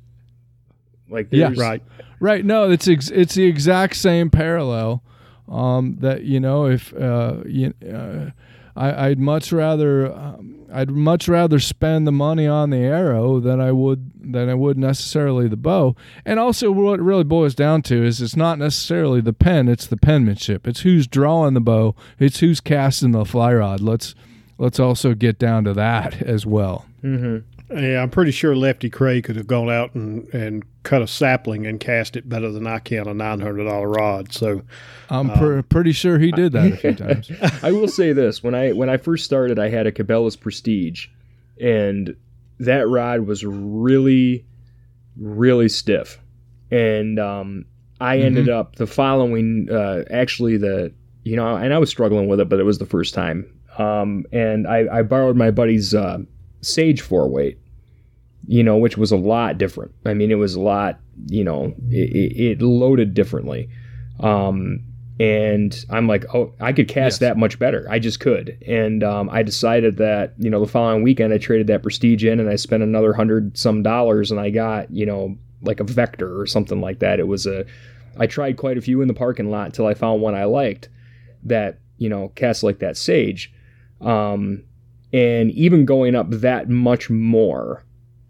Like Yeah. Right. Right. No, it's ex- it's the exact same parallel. Um, that you know, if uh, you, uh, I, I'd much rather um, I'd much rather spend the money on the arrow than I would than I would necessarily the bow. And also, what it really boils down to is it's not necessarily the pen; it's the penmanship. It's who's drawing the bow. It's who's casting the fly rod. Let's let's also get down to that as well. Mm-hmm. Yeah, I'm pretty sure Lefty Kreh could have gone out and, and cut a sapling and cast it better than I can a nine hundred dollar rod. So I'm pr- pretty sure he did that a few times. I will say this: when I when I first started, I had a Cabela's Prestige, and that rod was really, really stiff, and um, I ended up the following. Uh, actually, the you know, and I was struggling with it, but it was the first time. Um, and I, I borrowed my buddy's uh, Sage four weight, you know, which was a lot different. I mean, it was a lot, you know, it, it, loaded differently. Um, and I'm like, oh, I could cast Yes. that much better. I just could. And um, I decided that, you know, the following weekend I traded that Prestige in and I spent another hundred some dollars and I got, you know, like a Vector or something like that. It was a, I tried quite a few in the parking lot until I found one I liked that, you know, cast like that Sage. Um, and even going up that much more.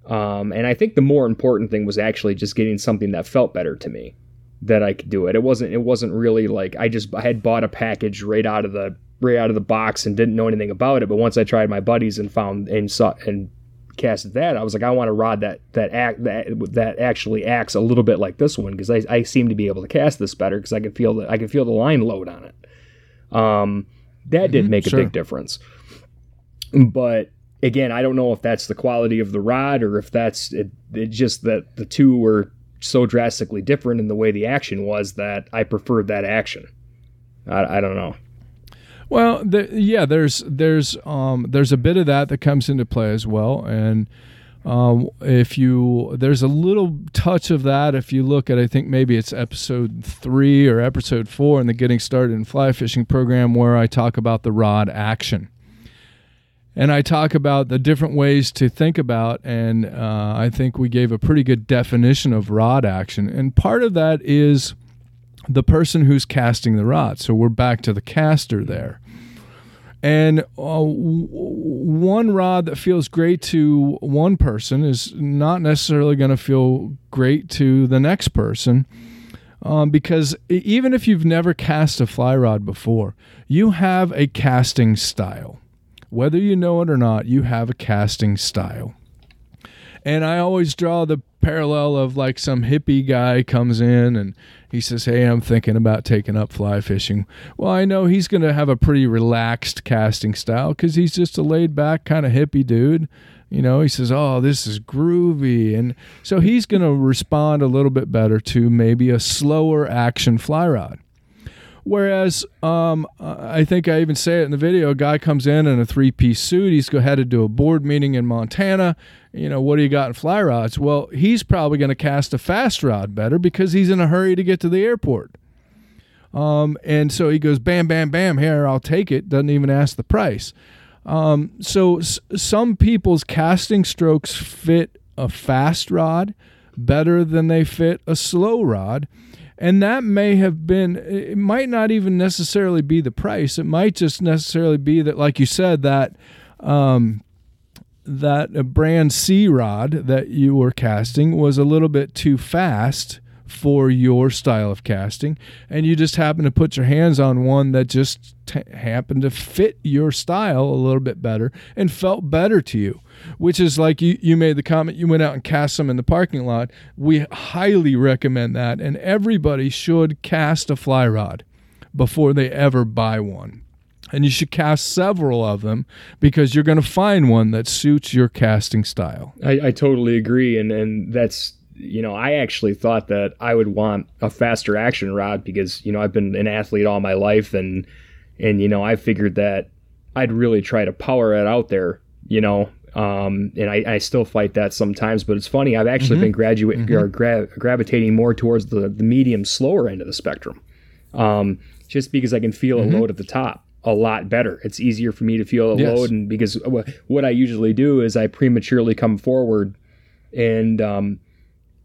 Um, and I think the more important thing was actually just getting something that felt better to me that I could do it. It wasn't it wasn't really like I just I had bought a package right out of the right out of the box and didn't know anything about it. But once I tried my buddies and found and saw and casted that, I was like, I want a rod that that act that that actually acts a little bit like this one because I, I seem to be able to cast this better because I could feel that I could feel the line load on it. Um, that did make a sure. big difference. But again, I don't know if that's the quality of the rod or if that's it, it just that the two were so drastically different in the way the action was that I preferred that action. I, I don't know. Well, the, yeah, there's there's um, there's a bit of that that comes into play as well, and um, if you there's a little touch of that if you look at I think maybe it's episode three or episode four in the Getting Started in Fly Fishing program where I talk about the rod action, and I talk about the different ways to think about, and uh, I think we gave a pretty good definition of rod action, and part of that is the person who's casting the rod. So we're back to the caster there. And uh, w- one rod that feels great to one person is not necessarily going to feel great to the next person. Um, because even if you've never cast a fly rod before, you have a casting style. Whether you know it or not, you have a casting style. And I always draw the parallel of like some hippie guy comes in and he says, Hey, I'm thinking about taking up fly fishing. Well, I know he's going to have a pretty relaxed casting style because he's just a laid back kind of hippie dude. You know, he says, Oh, this is groovy. And so he's going to respond a little bit better to maybe a slower action fly rod. Whereas, um, I think I even say it in the video. A guy comes in in a three-piece suit. He's go headed to a board meeting in Montana. You know, what do you got in fly rods? Well, he's probably going to cast a fast rod better because he's in a hurry to get to the airport. Um, and so he goes, bam, bam, bam. Here, I'll take it. Doesn't even ask the price. Um, so s- some people's casting strokes fit a fast rod better than they fit a slow rod. And that may have been, it might not even necessarily be the price. It might just necessarily be that, like you said, that um, that a brand C rod that you were casting was a little bit too fast for your style of casting, and you just happen to put your hands on one that just t- happened to fit your style a little bit better and felt better to you. Which is like you, you made the comment, you went out and cast some in the parking lot. We highly recommend that, and everybody should cast a fly rod before they ever buy one. And you should cast several of them because you're going to find one that suits your casting style. I, I totally agree, and and that's you know I actually thought that I would want a faster action rod because you know I've been an athlete all my life, and and you know I figured that I'd really try to power it out there, you know. Um, and I, I still fight that sometimes, but it's funny. I've actually been graduating or gra- gravitating more towards the, the medium, slower end of the spectrum, um, just because I can feel a load at the top a lot better. It's easier for me to feel a Yes. load, and because wh- what I usually do is I prematurely come forward and um,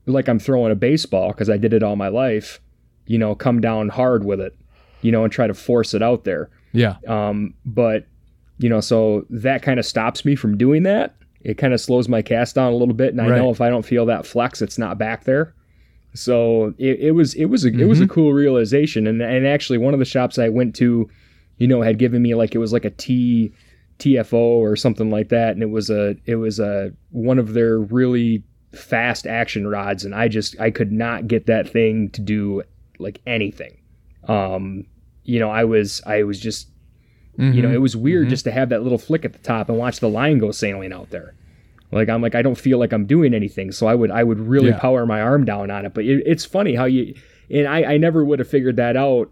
like I'm throwing a baseball because I did it all my life, you know, come down hard with it, you know, and try to force it out there. Yeah. Um, but you know, so that kind of stops me from doing that. It kind of slows my cast down a little bit, and I Right. know if I don't feel that flex, it's not back there. So it, it was it was a it was a cool realization, and and actually one of the shops I went to, you know, had given me like it was like a T TFO or something like that, and it was a it was a one of their really fast action rods, and I just I could not get that thing to do like anything. Um, you know, I was I was just you know, it was weird just to have that little flick at the top and watch the line go sailing out there. Like I'm like I don't feel like I'm doing anything, so I would I would really Yeah. power my arm down on it. But it, it's funny how you and I I never would have figured that out.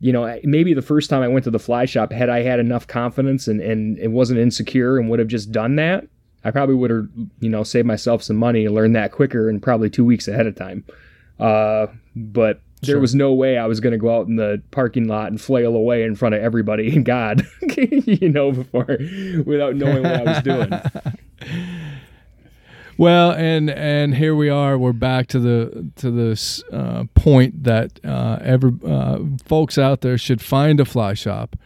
You know, maybe the first time I went to the fly shop, had I had enough confidence and and it wasn't insecure and would have just done that, I probably would have you know saved myself some money and learned that quicker and probably two weeks ahead of time. Uh, but there Sure. was no way I was going to go out in the parking lot and flail away in front of everybody and God, you know, before without knowing what I was doing. Well, and and here we are. We're back to the to this uh, point that uh, every uh, folks out there should find a fly shop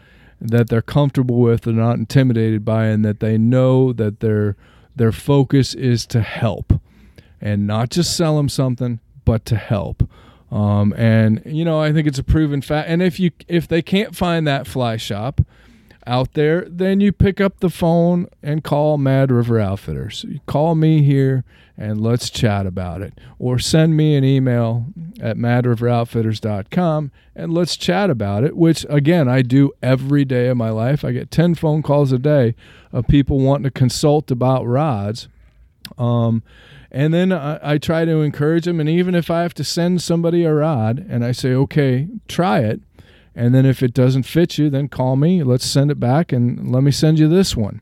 that they're comfortable with, they're not intimidated by, and that they know that their their focus is to help, and not just sell them something, but to help. Um, and you know, I think it's a proven fact. And if you if they can't find that fly shop, out there, then you pick up the phone and call Mad River Outfitters. You call me here and let's chat about it. Or send me an email at madriveroutfitters.com and let's chat about it, which again, I do every day of my life. I get 10 phone calls a day of people wanting to consult about rods. Um, and then I, I try to encourage them. And even if I have to send somebody a rod and I say, okay, try it. And then if it doesn't fit you, then call me. Let's send it back and let me send you this one.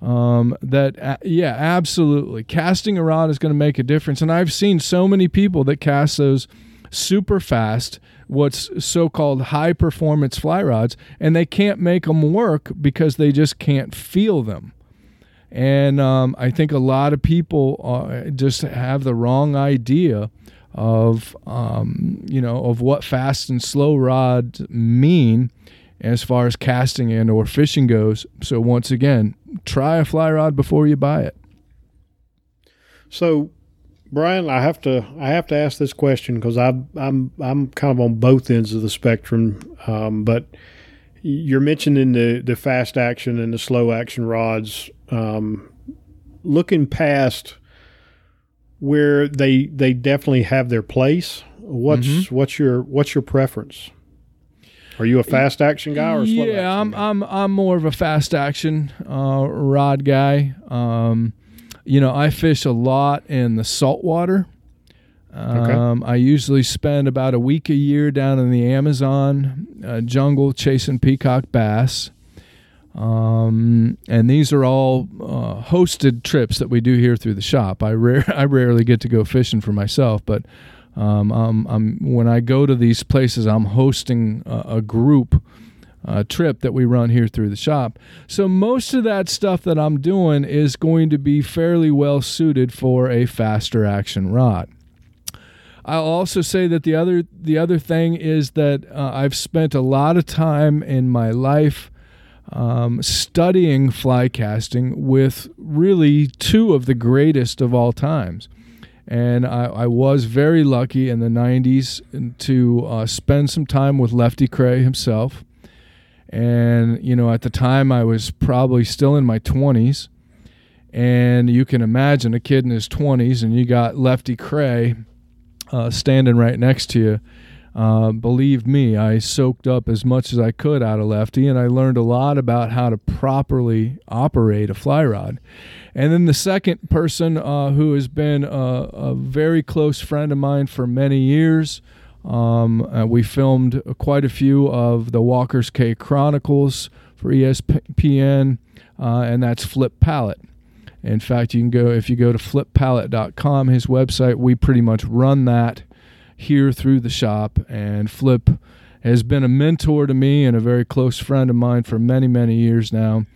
Um, that, uh, yeah, absolutely. Casting a rod is going to make a difference. And I've seen so many people that cast those super fast, what's so called high performance fly rods, and they can't make them work because they just can't feel them. And um, I think a lot of people uh, just have the wrong idea of um, you know of what fast and slow rods mean as far as casting and or fishing goes. So once again, try a fly rod before you buy it. So, Brian, I have to I have to ask this question because I'm I'm I'm kind of on both ends of the spectrum. Um, but you're mentioning the the fast action and the slow action rods. Um, looking past where they they definitely have their place. What's what's your what's your preference? Are you a fast action guy or a slow action yeah, I'm, guy? I'm I'm more of a fast action uh, rod guy. Um, you know, I fish a lot in the saltwater. Um, I usually spend about a week a year down in the Amazon uh, jungle chasing peacock bass. Um, and these are all uh, hosted trips that we do here through the shop. I rare I rarely get to go fishing for myself, but um, I'm, I'm when I go to these places, I'm hosting a, a group uh, trip that we run here through the shop. So most of that stuff that I'm doing is going to be fairly well suited for a faster action rod. I'll also say that the other the other thing is that uh, I've spent a lot of time in my life um, studying fly casting with really two of the greatest of all times. And I, I was very lucky in the 90s to uh, spend some time with Lefty Kreh himself. And, you know, at the time I was probably still in my 20s. And you can imagine a kid in his 20s and you got Lefty Kreh uh, standing right next to you. Uh, believe me, I soaked up as much as I could out of Lefty, and I learned a lot about how to properly operate a fly rod. And then the second person uh, who has been a, a, very close friend of mine for many years, um, uh, we filmed quite a few of the Walker's Cay Chronicles for ESPN, uh, and that's Flip Pallot. In fact, you can go if you go to flippallot.com, his website. We pretty much run that here through the shop, and Flip has been a mentor to me and a very close friend of mine for many, many years now.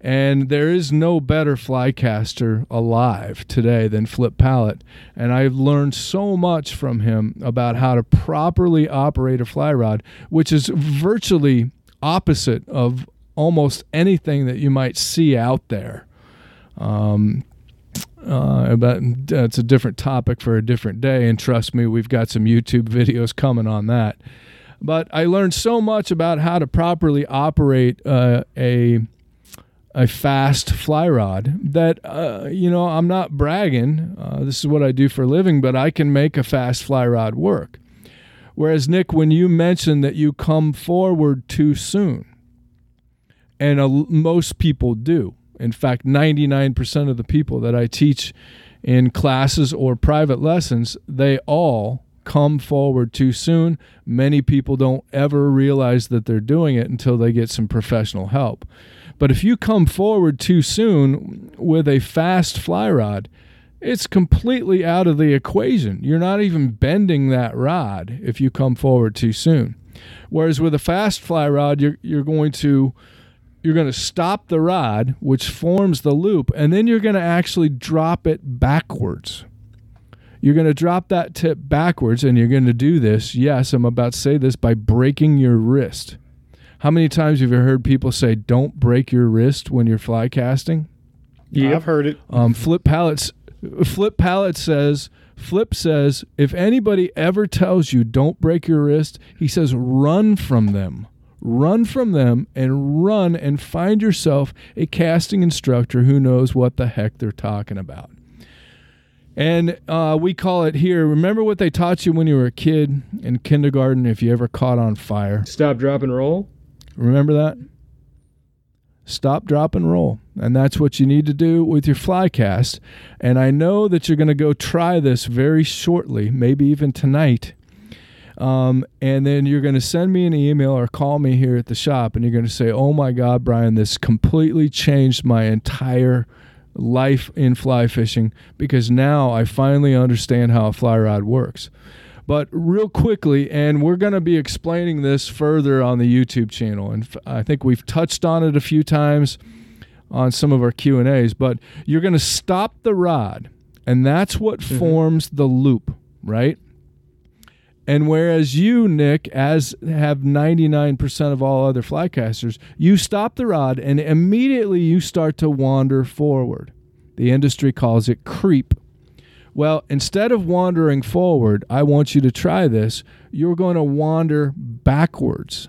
And there is no better fly caster alive today than Flip Pallot. And I've learned so much from him about how to properly operate a fly rod, which is virtually opposite of almost anything that you might see out there. Um, uh, but that's a different topic for a different day. And trust me, we've got some YouTube videos coming on that. But I learned so much about how to properly operate uh, a a fast fly rod that uh, you know I'm not bragging. Uh, this is what I do for a living, but I can make a fast fly rod work. Whereas Nick, when you mentioned that you come forward too soon, and most people do, in fact, 99% of the people that I teach in classes or private lessons, they all come forward too soon. Many people don't ever realize that they're doing it until they get some professional help. But if you come forward too soon with a fast fly rod, it's completely out of the equation. You're not even bending that rod if you come forward too soon. Whereas with a fast fly rod, you're, you're going to you're going to stop the rod, which forms the loop, and then you're going to actually drop it backwards. You're going to drop that tip backwards, and you're going to do this. Yes, I'm about to say this by breaking your wrist. How many times have you heard people say, "Don't break your wrist when you're fly casting"? Yeah, I've heard it. Um, Flip Pallot's. Flip Pallot says. Flip says, if anybody ever tells you don't break your wrist, he says run from them run from them and run and find yourself a casting instructor who knows what the heck they're talking about. And uh, we call it here. Remember what they taught you when you were a kid in kindergarten if you ever caught on fire? Stop, drop, and roll. Remember that? Stop, drop, and roll. And that's what you need to do with your fly cast. And I know that you're going to go try this very shortly, maybe even tonight um, and then you're going to send me an email or call me here at the shop and you're going to say, Oh my God, Brian, this completely changed my entire life in fly fishing because now I finally understand how a fly rod works. But real quickly, and we're going to be explaining this further on the YouTube channel, and I think we've touched on it a few times on some of our Q and A's. But you're going to stop the rod, and that's what mm-hmm. forms the loop, right? And whereas you, Nick, as have 99% of all other flycasters, you stop the rod and immediately you start to wander forward. The industry calls it creep. Well, instead of wandering forward, I want you to try this. You're going to wander backwards.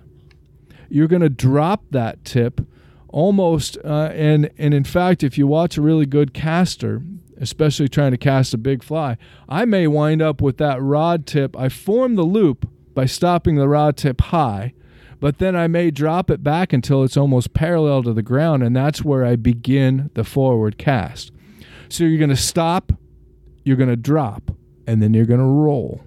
You're going to drop that tip almost, uh, and and in fact, if you watch a really good caster, especially trying to cast a big fly, I may wind up with that rod tip. I form the loop by stopping the rod tip high, but then I may drop it back until it's almost parallel to the ground, and that's where I begin the forward cast. So you're going to stop, you're going to drop, and then you're going to roll.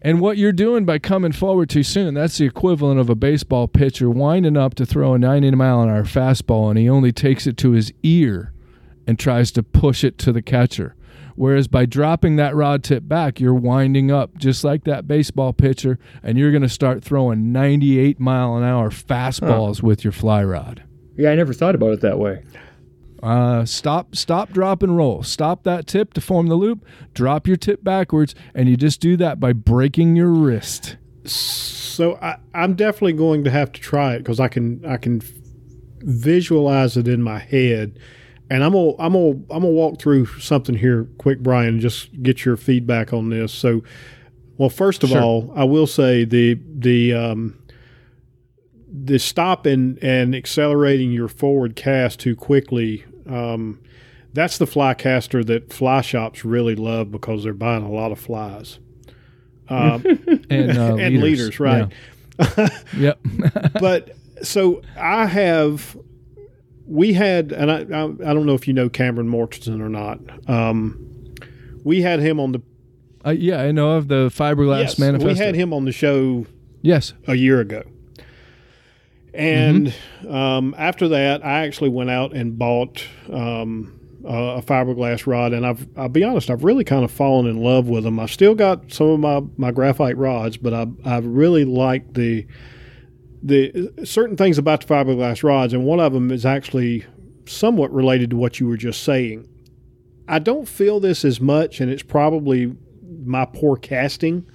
And what you're doing by coming forward too soon, that's the equivalent of a baseball pitcher winding up to throw a 90 mile an hour fastball and he only takes it to his ear and tries to push it to the catcher. Whereas by dropping that rod tip back, you're winding up just like that baseball pitcher, and you're going to start throwing 98 mile an hour fastballs with your fly rod. Yeah, I never thought about it that way. Uh, stop, stop, drop, and roll. Stop that tip to form the loop. Drop your tip backwards, and you just do that by breaking your wrist. So I, I'm definitely going to have to try it because I can I can visualize it in my head, and I'm gonna I'm gonna I'm gonna walk through something here quick, Brian, and just get your feedback on this. So, well, first of Sure. all, I will say the the um, the stopping and accelerating your forward cast too quickly. Um, that's the fly caster that fly shops really love because they're buying a lot of flies. Um, And, uh, and leaders, right? Yeah. Yep. but so I have, we had, and I, I, I don't know if you know Cameron Mortenson or not. Um, we had him on the uh, yeah, I know of the fiberglass yes, manifesto. we had him on the show Yes. a year ago. And Mm-hmm. um, after that, I actually went out and bought um, a a fiberglass rod, and I've I'll be honest, I've really kind of fallen in love with them. I still got some of my, my graphite rods, but I I really like the the certain things about the fiberglass rods, and one of them is actually somewhat related to what you were just saying. I don't feel this as much, and it's probably my poor casting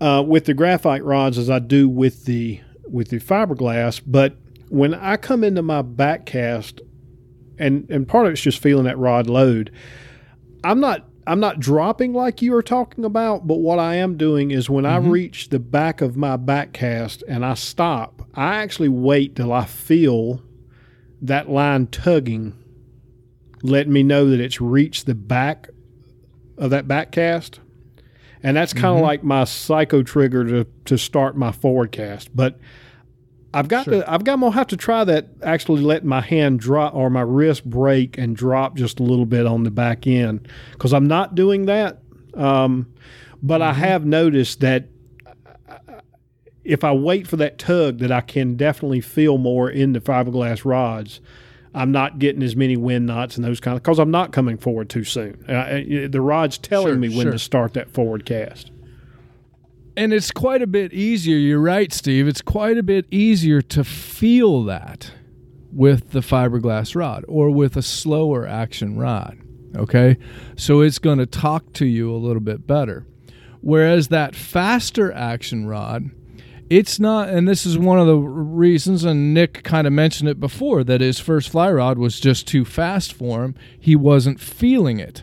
uh, with the graphite rods as I do with the with the fiberglass. But when I come into my back cast, and and part of it's just feeling that rod load, I'm not I'm not dropping like you were talking about. But what I am doing is when I mm-hmm. reach the back of my back cast and I stop, I actually wait till I feel that line tugging, letting me know that it's reached the back of that back cast and that's kind of mm-hmm. like my psycho trigger to to start my forward cast. But I've got to I've got gonna have to try that. Actually, let my hand drop or my wrist break and drop just a little bit on the back end because I'm not doing that. Um, but I have noticed that if I wait for that tug, that I can definitely feel more in the fiberglass rods. I'm not getting as many wind knots and those kind of because I'm not coming forward too soon. Uh, uh, the rod's telling Sure, me when sure. to start that forward cast. And it's quite a bit easier. You're right, Steve. It's quite a bit easier to feel that with the fiberglass rod or with a slower action rod. Okay. So it's going to talk to you a little bit better. Whereas that faster action rod, it's not, and this is one of the reasons, and Nick kind of mentioned it before, that his first fly rod was just too fast for him. He wasn't feeling it.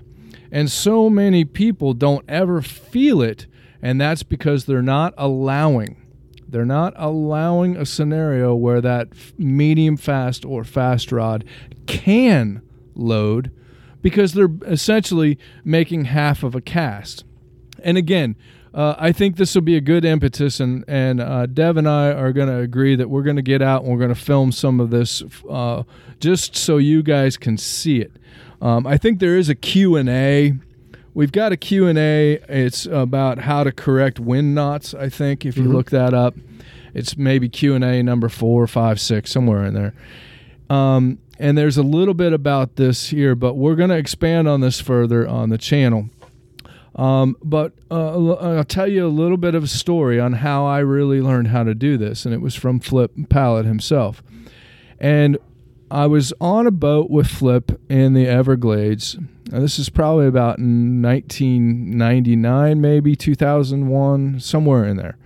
And so many people don't ever feel it, and that's because they're not allowing. They're not allowing a scenario where that medium fast or fast rod can load because they're essentially making half of a cast. And again, uh, I think this will be a good impetus, and and uh, Dev and I are going to agree that we're going to get out and we're going to film some of this, uh, just so you guys can see it. Um, I think there is a Q and A. We've got a Q and A. It's about how to correct wind knots. I think if you look that up, it's maybe Q and A number four, five, six, somewhere in there. Um, and there's a little bit about this here, but we're going to expand on this further on the channel. Um, but uh, I'll tell you a little bit of a story on how I really learned how to do this, and it was from Flip Pallot himself. And I was on a boat with Flip in the Everglades. Now, this is probably about 1999, maybe 2001, somewhere in there.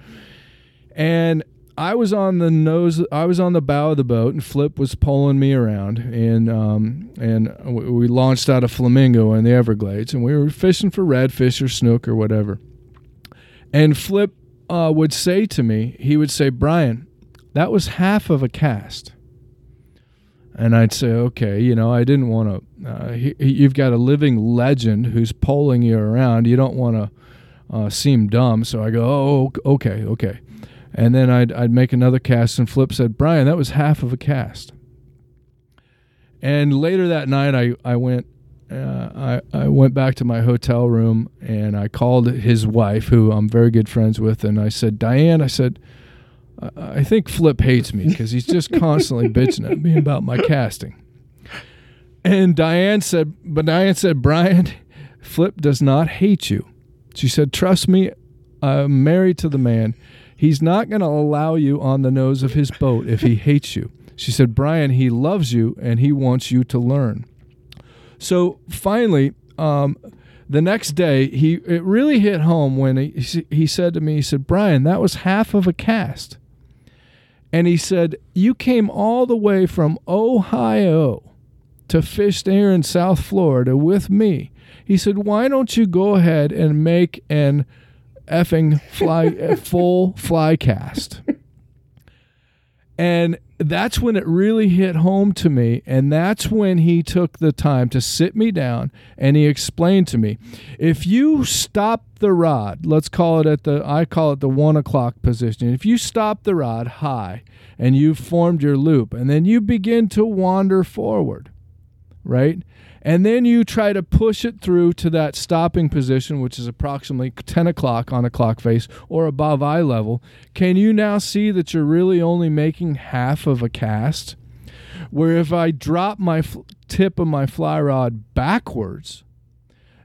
And I was on the nose. I was on the bow of the boat, and Flip was pulling me around, and um, and we launched out of Flamingo in the Everglades, and we were fishing for redfish or snook or whatever. And Flip uh, would say to me, he would say, "Brian, that was half of a cast." And I'd say, "Okay, you know, I didn't want to. Uh, he, you've got a living legend who's pulling you around. You don't want to uh, seem dumb." So I go, "Oh, okay, okay." And then I'd, I'd make another cast, and Flip said, Brian, that was half of a cast. And later that night, I, I went. Uh, I, I went back to my hotel room and I called his wife, who I'm very good friends with, and I said, Diane, I said, I think Flip hates me because he's just constantly bitching at me about my casting. And Diane said, but Diane said, Brian, Flip does not hate you. She said, Trust me, I'm married to the man. He's not going to allow you on the nose of his boat if he hates you. She said, Brian, he loves you and he wants you to learn. So finally, um, the next day, he it really hit home when he, he said to me, he said, Brian, that was half of a cast. And he said, You came all the way from Ohio to fish there in South Florida with me. He said, Why don't you go ahead and make an effing fly full fly cast? And that's when it really hit home to me. And that's when he took the time to sit me down and he explained to me if you stop the rod, let's call it at the, I call it the one o'clock position. If you stop the rod high and you've formed your loop and then you begin to wander forward, right? And then you try to push it through to that stopping position, which is approximately 10 o'clock on a clock face or above eye level. Can you now see that you're really only making half of a cast? Where if I drop my f- tip of my fly rod backwards,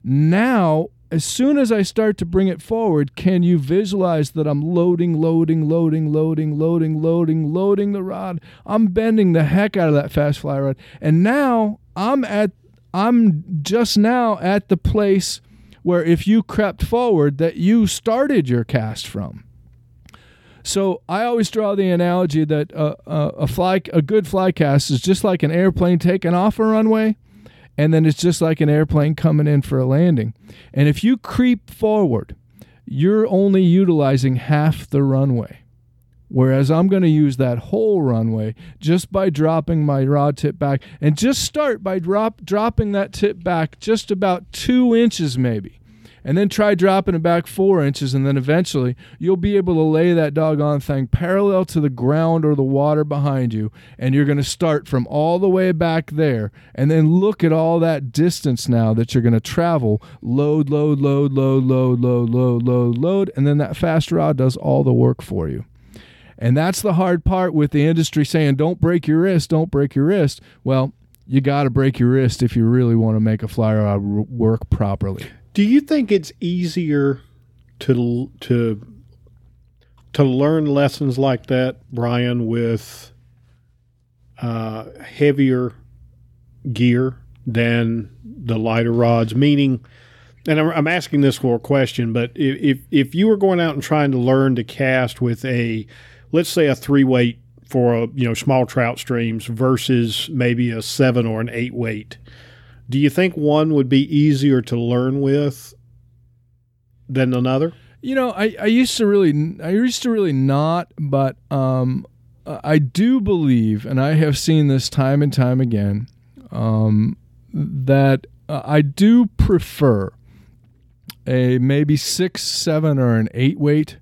now as soon as I start to bring it forward, can you visualize that I'm loading, loading, loading, loading, loading, loading, loading the rod? I'm bending the heck out of that fast fly rod. And now I'm at I'm just now at the place where if you crept forward that you started your cast from. So I always draw the analogy that uh, uh, a fly, a good fly cast is just like an airplane taking off a runway, and then it's just like an airplane coming in for a landing. And if you creep forward, you're only utilizing half the runway. Whereas I'm going to use that whole runway just by dropping my rod tip back and just start by drop dropping that tip back just about two inches maybe. And then try dropping it back four inches, and then eventually you'll be able to lay that doggone thing parallel to the ground or the water behind you. And you're going to start from all the way back there, and then look at all that distance now that you're going to travel load, load, load, load, load, load, load, load, load. And then that fast rod does all the work for you. And that's the hard part with the industry saying, don't break your wrist, don't break your wrist. Well, you got to break your wrist if you really want to make a fly rod work properly. Do you think it's easier to to to learn lessons like that, Brian, with uh, heavier gear than the lighter rods? Meaning, and I'm, I'm asking this for a question, but if if you were going out and trying to learn to cast with a let's say a three weight for a you know small trout streams versus maybe a seven or an eight weight. Do you think one would be easier to learn with than another? You know, I, I used to really I used to really not, but um, I do believe, and I have seen this time and time again, um, that uh, I do prefer a maybe six, seven, or an eight weight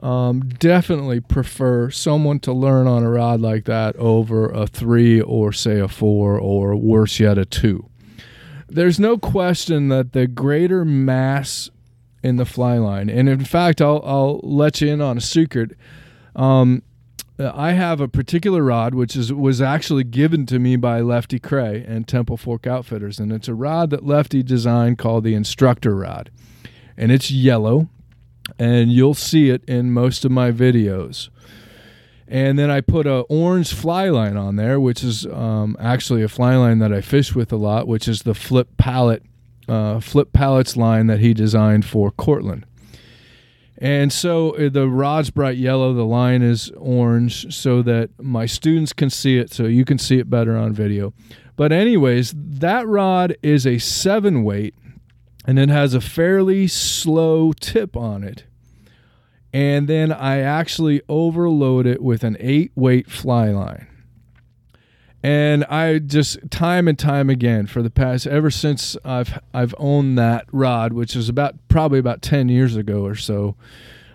um, definitely prefer someone to learn on a rod like that over a three or say a four or worse yet a two. There's no question that the greater mass in the fly line, and in fact, I'll, I'll let you in on a secret. Um, I have a particular rod which is was actually given to me by Lefty Kreh and Temple Fork Outfitters, and it's a rod that Lefty designed called the Instructor Rod, and it's yellow and you'll see it in most of my videos. And then I put a orange fly line on there, which is um, actually a fly line that I fish with a lot, which is the Flip Pallot, uh, Flip Pallot's line that he designed for Cortland. And so uh, the rod's bright yellow, the line is orange, so that my students can see it, so you can see it better on video. But anyways, that rod is a seven weight, and it has a fairly slow tip on it. And then I actually overload it with an eight weight fly line. And I just time and time again for the past ever since I've I've owned that rod, which is about probably about ten years ago or so,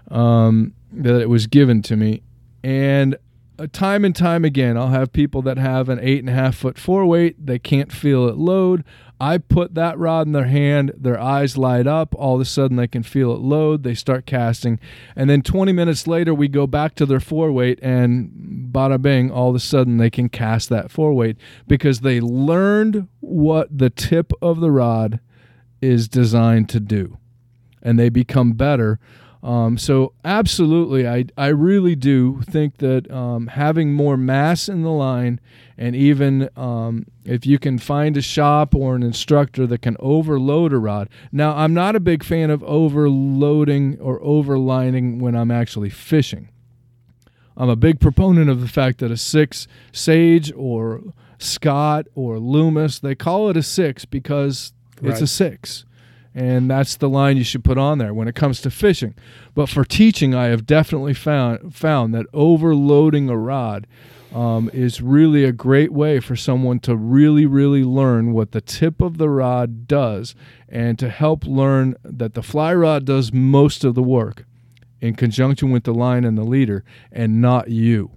um, that it was given to me. And uh, time and time again, I'll have people that have an eight and a half foot four weight. They can't feel it load. I put that rod in their hand, their eyes light up. All of a sudden, they can feel it load. They start casting. And then 20 minutes later, we go back to their four weight, and bada bing, all of a sudden, they can cast that four weight because they learned what the tip of the rod is designed to do, and they become better. Um, so absolutely, I I really do think that um, having more mass in the line, and even um, if you can find a shop or an instructor that can overload a rod. Now, I'm not a big fan of overloading or overlining when I'm actually fishing. I'm a big proponent of the fact that a six Sage or Scott or Loomis, they call it a six because it's a six. And that's the line you should put on there when it comes to fishing. But for teaching, I have definitely found found that overloading a rod um, is really a great way for someone to really, really learn what the tip of the rod does, and to help learn that the fly rod does most of the work in conjunction with the line and the leader, and not you.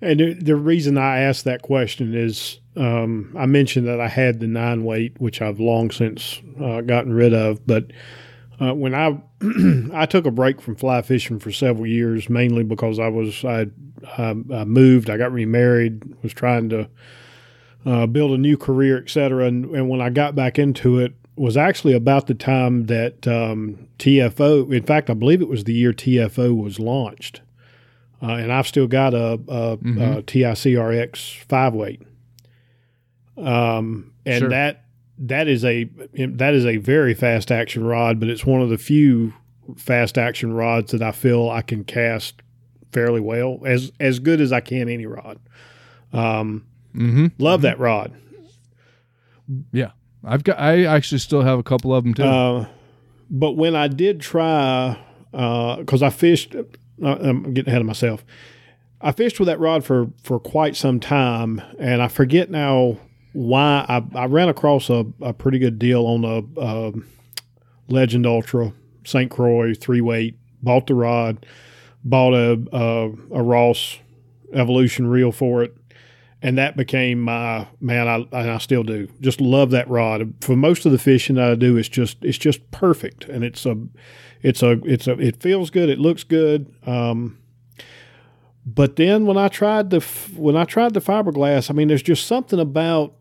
And the- reason I asked that question is um, I mentioned that I had the nine weight, which I've long since uh, gotten rid of. But uh, when I I took a break from fly fishing for several years, mainly because I was I, I, I moved, I got remarried, was trying to uh, build a new career, et cetera. And, and when I got back into it, was actually about the time that um, TFO. In fact, I believe it was the year TFO was launched uh, and I've still got a, a, a TICRX five weight. Um, and Sure. that that is a that is a very fast action rod, but it's one of the few fast action rods that I feel I can cast fairly well, as as good as I can any rod. Um, Mm-hmm. love that rod. Yeah, I've got. I actually still have a couple of them too. Uh, but when I did try, because I fished, uh, I'm getting ahead of myself. I fished with that rod for for quite some time, and I forget now why I, I ran across a, a pretty good deal on a, um Legend Ultra St. Croix three weight. Bought the rod, bought a, a a Ross Evolution reel for it, and that became my man. I and I still do. Just love that rod. For most of the fishing that I do, it's just it's just perfect, and it's a it's a it's a it feels good. It looks good. Um, but then when I tried the when I tried the fiberglass, I mean, there's just something about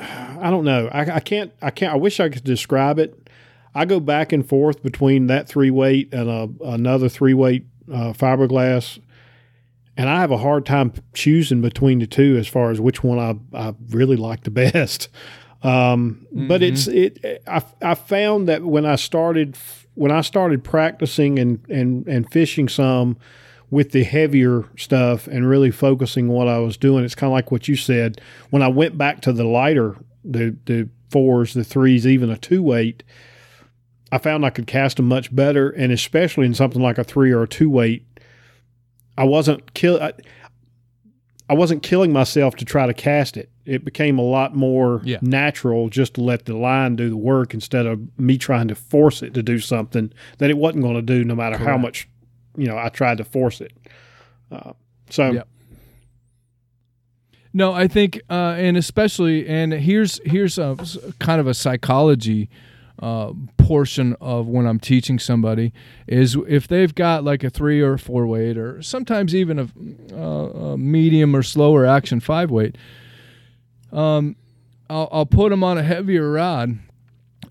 I don't know. I, I can't I can't. I wish I could describe it. I go back and forth between that three weight and a, another three weight uh, fiberglass and I have a hard time choosing between the two as far as which one I, I really like the best. Um, But it's it. I, I found that when I started when I started practicing and and and fishing some with the heavier stuff and really focusing what I was doing, it's kind of like what you said. When I went back to the lighter, the the fours, the threes, even a two weight, I found I could cast them much better, and especially in something like a three or a two weight, I wasn't kill. I, I wasn't killing myself to try to cast it. It became a lot more Yeah. natural just to let the line do the work instead of me trying to force it to do something that it wasn't going to do, no matter how much you know I tried to force it. Uh, so Yep. No, I think, uh, and especially, and here's here's a kind of a psychology uh, portion of when I'm teaching somebody is if they've got like a three or four weight, or sometimes even a, uh, a medium or slower action five weight. Um, I'll, I'll put them on a heavier rod,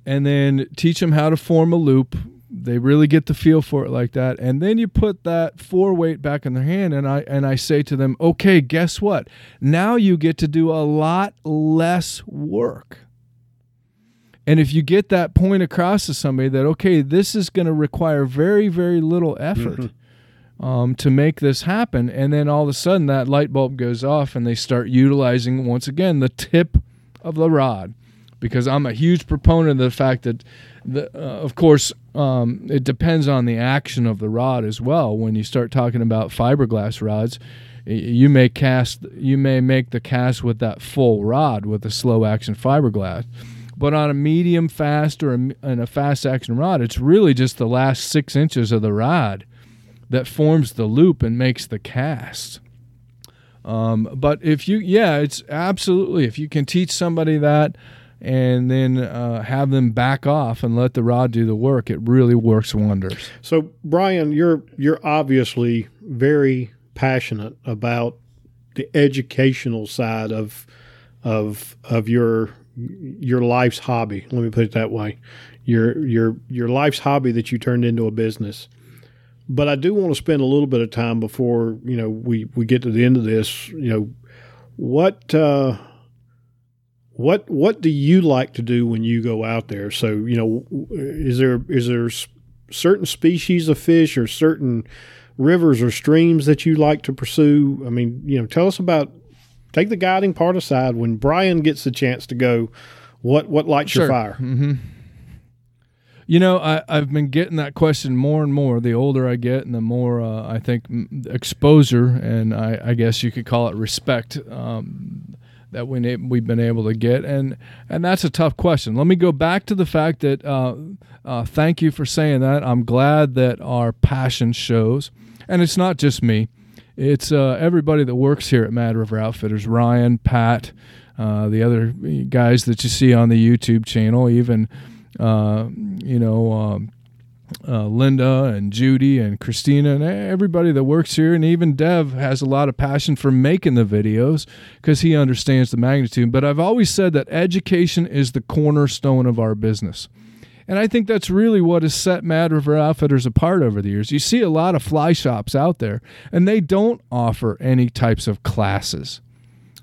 and then teach them how to form a loop. They really get the feel for it like that, and then you put that four weight back in their hand, and I and I say to them, "Okay, guess what? Now you get to do a lot less work." And if you get that point across to somebody that okay, this is going to require very very little effort um, to make this happen, and then all of a sudden that light bulb goes off, and they start utilizing once again the tip of the rod, because I'm a huge proponent of the fact that, the, uh, of course, um, it depends on the action of the rod as well. When you start talking about fiberglass rods, you may cast, you may make the cast with that full rod with a slow action fiberglass. But on a medium fast or a, and a fast action rod, it's really just the last six inches of the rod that forms the loop and makes the cast. Um, but if you, yeah, it's absolutely if you can teach somebody that and then uh, have them back off and let the rod do the work, it really works wonders. So, Brian, you're you're obviously very passionate about the educational side of of of your your life's hobby. Let me put it that way. Your your your life's hobby that you turned into a business. But I do want to spend a little bit of time before you know we we get to the end of this. You know what. Uh, what what do you like to do when you go out there? So you know, is there is there certain species of fish or certain rivers or streams that you like to pursue? I mean, you know, tell us about take the guiding part aside. When Brian gets the chance to go, what what lights Sure. your fire? hmm You know, I, I've been getting that question more and more. The older I get, and the more uh, I think mm, exposure, and I, I guess you could call it respect, um, that we na- we've been able to get, and and that's a tough question. Let me go back to the fact that uh, uh, thank you for saying that. I'm glad that our passion shows, and it's not just me. It's uh, everybody that works here at Mad River Outfitters. Ryan, Pat, uh, the other guys that you see on the YouTube channel, even uh, you know. Um, uh, Linda and Judy and Christina and everybody that works here, and even Dev has a lot of passion for making the videos because he understands the magnitude. But I've always said that education is the cornerstone of our business. And I think that's really what has set Mad River Outfitters apart over the years. You see a lot of fly shops out there, and they don't offer any types of classes.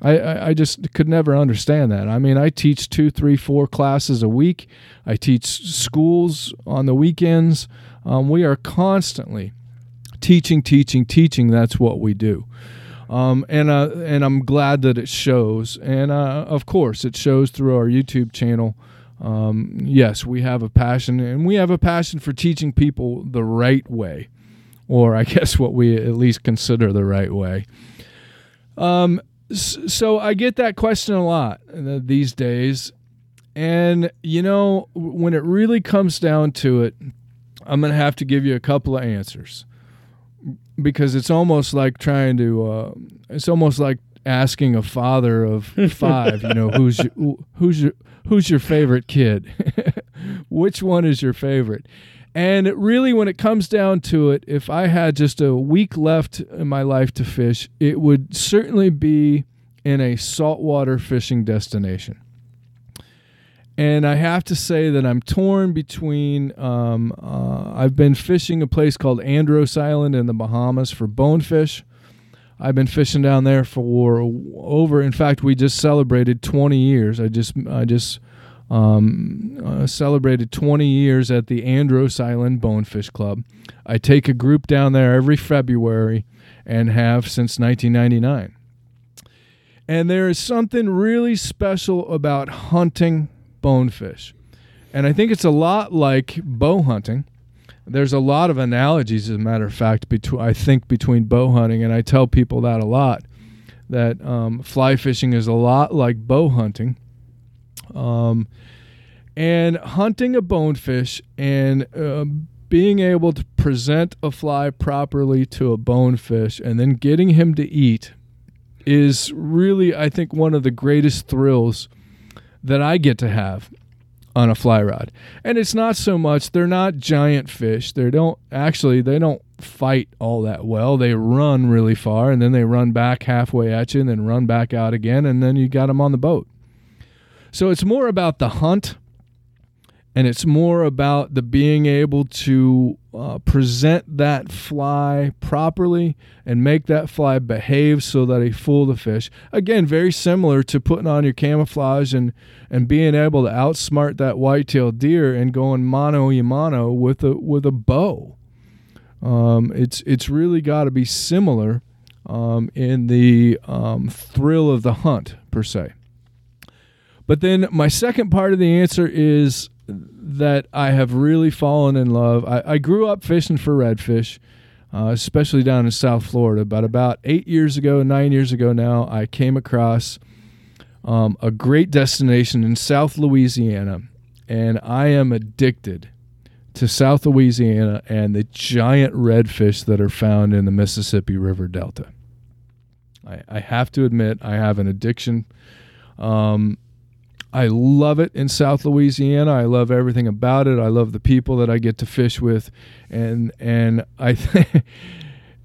I, I, I just could never understand that. I mean, I teach two, three, four classes a week. I teach schools on the weekends. Um, we are constantly teaching, teaching, teaching. That's what we do. Um, and uh, and I'm glad that it shows. And uh, of course, it shows through our YouTube channel. Um, yes, we have a passion, and we have a passion for teaching people the right way, or I guess what we at least consider the right way. Um, so I get that question a lot uh, these days, and you know when it really comes down to it, I'm gonna have to give you a couple of answers because it's almost like trying to. Uh, it's almost like asking a father of five, you know, who's your, who's your who's your favorite kid? Which one is your favorite? And really, when it comes down to it, if I had just a week left in my life to fish, it would certainly be in a saltwater fishing destination. And I have to say that I'm torn between. Um, uh, I've been fishing a place called Andros Island in the Bahamas for bonefish. I've been fishing down there for over. In fact, we just celebrated 20 years. I just I just um, uh, celebrated 20 years at the Andros Island Bonefish Club. I take a group down there every February and have since 1999. And there is something really special about hunting bonefish. And I think it's a lot like bow hunting. There's a lot of analogies, as a matter of fact, between I think between bow hunting, and I tell people that a lot. That um, fly fishing is a lot like bow hunting, um, and hunting a bonefish and uh, being able to present a fly properly to a bonefish and then getting him to eat is really, I think, one of the greatest thrills that I get to have on a fly rod. And it's not so much they're not giant fish. They don't actually they don't fight all that well. They run really far and then they run back halfway at you and then run back out again and then you got them on the boat. So it's more about the hunt and it's more about the being able to uh, present that fly properly and make that fly behave so that he fool the fish. Again, very similar to putting on your camouflage and and being able to outsmart that white-tailed deer and going mano y mano with a with a bow. Um, it's it's really got to be similar um, in the um, thrill of the hunt per se. But then my second part of the answer is that I have really fallen in love. I, I grew up fishing for redfish, uh, especially down in South Florida. But about eight years ago, nine years ago now, I came across um, a great destination in South Louisiana, and I am addicted to South Louisiana and the giant redfish that are found in the Mississippi River Delta. I, I have to admit, I have an addiction. Um, I love it in South Louisiana. I love everything about it. I love the people that I get to fish with, and and I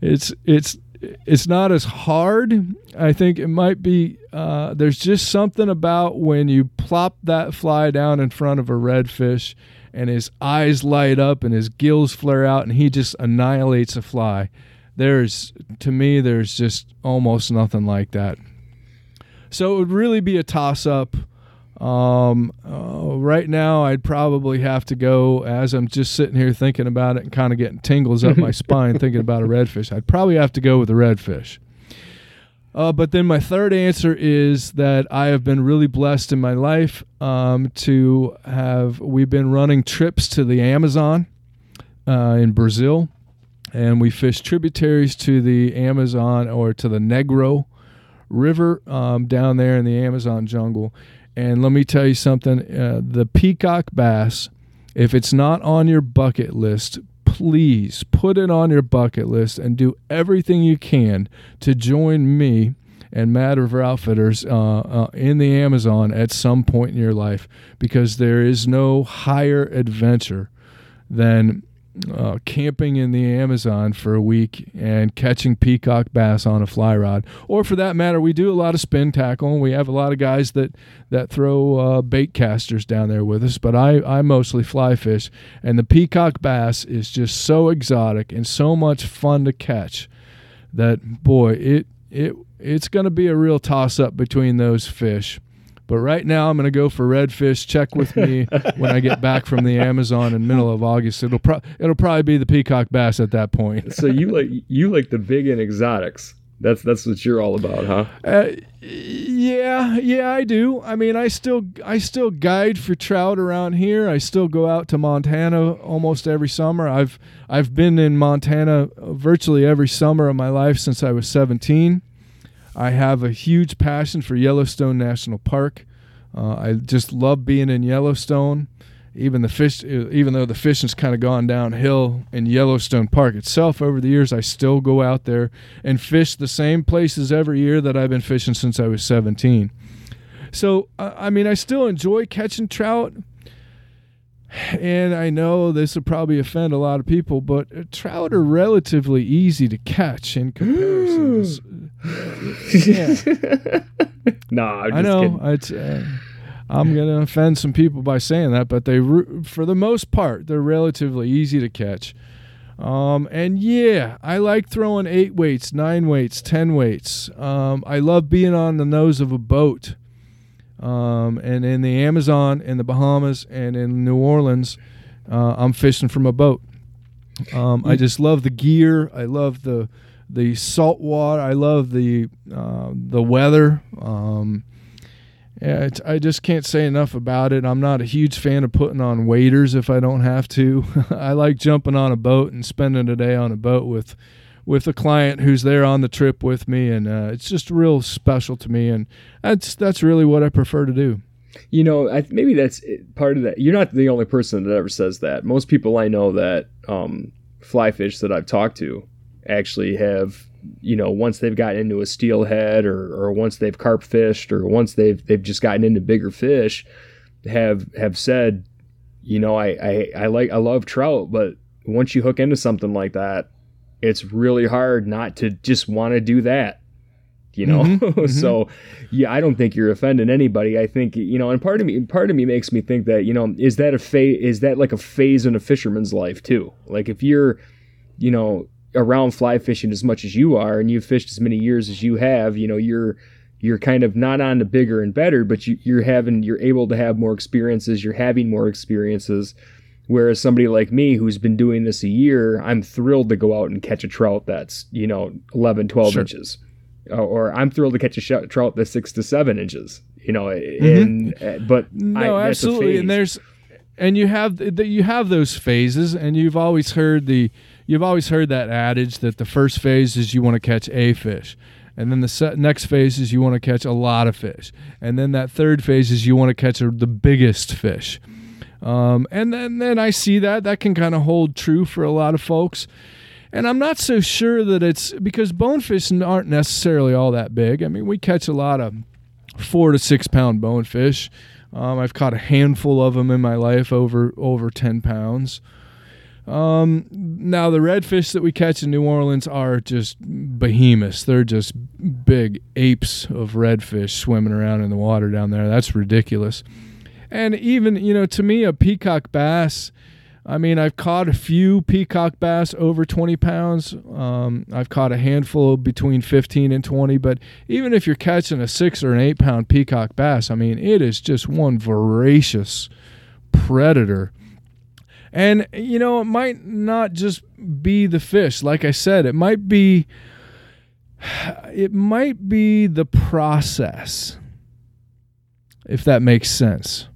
it's it's it's not as hard. I think it might be. Uh, there's just something about when you plop that fly down in front of a redfish, and his eyes light up and his gills flare out, and he just annihilates a fly. There's to me, there's just almost nothing like that. So it would really be a toss up. Um, uh, right now, I'd probably have to go as I'm just sitting here thinking about it and kind of getting tingles up my spine thinking about a redfish. I'd probably have to go with a redfish. Uh, but then my third answer is that I have been really blessed in my life um, to have. We've been running trips to the Amazon uh, in Brazil, and we fish tributaries to the Amazon or to the Negro River um, down there in the Amazon jungle. And let me tell you something uh, the peacock bass, if it's not on your bucket list, please put it on your bucket list and do everything you can to join me and Mad River Outfitters uh, uh, in the Amazon at some point in your life because there is no higher adventure than uh, camping in the Amazon for a week and catching peacock bass on a fly rod, or for that matter, we do a lot of spin tackle. And we have a lot of guys that that throw uh, bait casters down there with us. But I I mostly fly fish, and the peacock bass is just so exotic and so much fun to catch that boy it it it's going to be a real toss up between those fish. But right now, I'm going to go for redfish. Check with me when I get back from the Amazon in middle of August. It'll pro- it'll probably be the peacock bass at that point. so you like you like the big and exotics. That's that's what you're all about, huh? Uh, yeah, yeah, I do. I mean, I still I still guide for trout around here. I still go out to Montana almost every summer. I've I've been in Montana virtually every summer of my life since I was 17. I have a huge passion for Yellowstone National Park. Uh, I just love being in Yellowstone. Even the fish, even though the fishing's kind of gone downhill in Yellowstone Park itself over the years, I still go out there and fish the same places every year that I've been fishing since I was 17. So, I mean, I still enjoy catching trout and I know this will probably offend a lot of people, but uh, trout are relatively easy to catch in comparison. yeah. nah, i know. Uh, I'm going to offend some people by saying that, but they, for the most part, they're relatively easy to catch. Um, and yeah, I like throwing eight weights, nine weights, ten weights. Um, I love being on the nose of a boat um, and in the Amazon, in the Bahamas, and in New Orleans, uh, I'm fishing from a boat. Um, I just love the gear. I love the the salt water. I love the uh, the weather. Um, I just can't say enough about it. I'm not a huge fan of putting on waders if I don't have to. I like jumping on a boat and spending a day on a boat with with a client who's there on the trip with me, and uh, it's just real special to me, and that's that's really what I prefer to do. You know, I, maybe that's part of that. You're not the only person that ever says that. Most people I know that um, fly fish that I've talked to actually have, you know, once they've gotten into a steelhead or, or once they've carp fished or once they've they've just gotten into bigger fish, have have said, you know, I, I, I like I love trout, but once you hook into something like that, it's really hard not to just want to do that you know? Mm-hmm, mm-hmm. so yeah i don't think you're offending anybody. I think you know and part of me part of me makes me think that you know is that a phase is that like a phase in a fisherman's life too? Like if you're you know around fly fishing as much as you are and you've fished as many years as you have you know you're you're kind of not on to bigger and better but you, you're having you're able to have more experiences you're having more experiences Whereas somebody like me who's been doing this a year, I'm thrilled to go out and catch a trout that's, you know, 11, 12 sure. inches. Or I'm thrilled to catch a trout that's six to seven inches, you know, mm-hmm. and, uh, but no, I, absolutely. And there's, and you have, the, you have those phases and you've always heard the, you've always heard that adage that the first phase is you want to catch a fish. And then the next phase is you want to catch a lot of fish. And then that third phase is you want to catch a, the biggest fish. Um, and then, then I see that that can kind of hold true for a lot of folks. And I'm not so sure that it's because bonefish aren't necessarily all that big. I mean, we catch a lot of four to six pound bonefish. Um, I've caught a handful of them in my life over over ten pounds. Um, now the redfish that we catch in New Orleans are just behemoths. They're just big apes of redfish swimming around in the water down there. That's ridiculous. And even you know, to me, a peacock bass. I mean, I've caught a few peacock bass over 20 pounds. Um, I've caught a handful between 15 and 20. But even if you're catching a six or an eight pound peacock bass, I mean, it is just one voracious predator. And, you know, it might not just be the fish. Like I said, it might be. It might be the process, if that makes sense.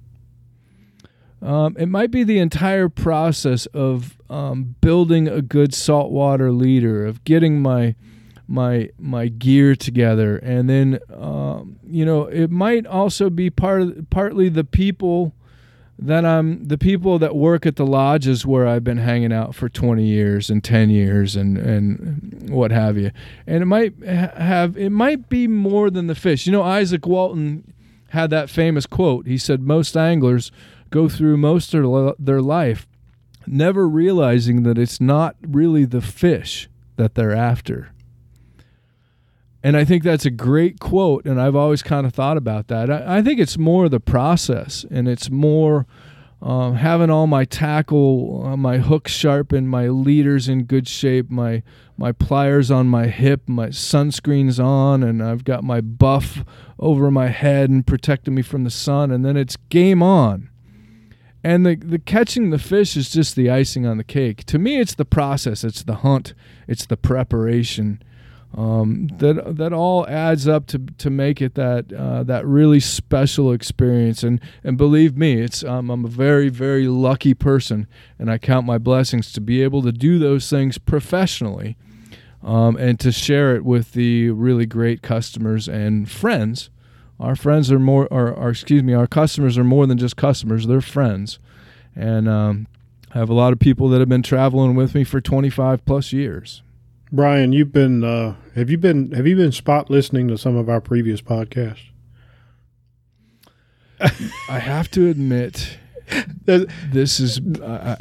Um, it might be the entire process of um, building a good saltwater leader, of getting my my my gear together, and then um, you know it might also be part of, partly the people that I'm the people that work at the lodges where I've been hanging out for 20 years and 10 years and and what have you. And it might have it might be more than the fish. You know Izaak Walton had that famous quote. He said most anglers go through most of their life never realizing that it's not really the fish that they're after. And I think that's a great quote, and I've always kind of thought about that. I, I think it's more the process, and it's more um, having all my tackle, uh, my hooks sharpened, my leaders in good shape, my my pliers on my hip, my sunscreen's on, and I've got my buff over my head and protecting me from the sun, and then it's game on. And the, the catching the fish is just the icing on the cake. To me, it's the process, it's the hunt, it's the preparation. Um, that that all adds up to to make it that uh, that really special experience. And and believe me, it's um, I'm a very very lucky person, and I count my blessings to be able to do those things professionally, um, and to share it with the really great customers and friends our friends are more, or, or excuse me, our customers are more than just customers; they're friends, and um, I have a lot of people that have been traveling with me for 25 plus years. Brian, you've been uh, have you been have you been spot listening to some of our previous podcasts? I have to admit, this is. Uh,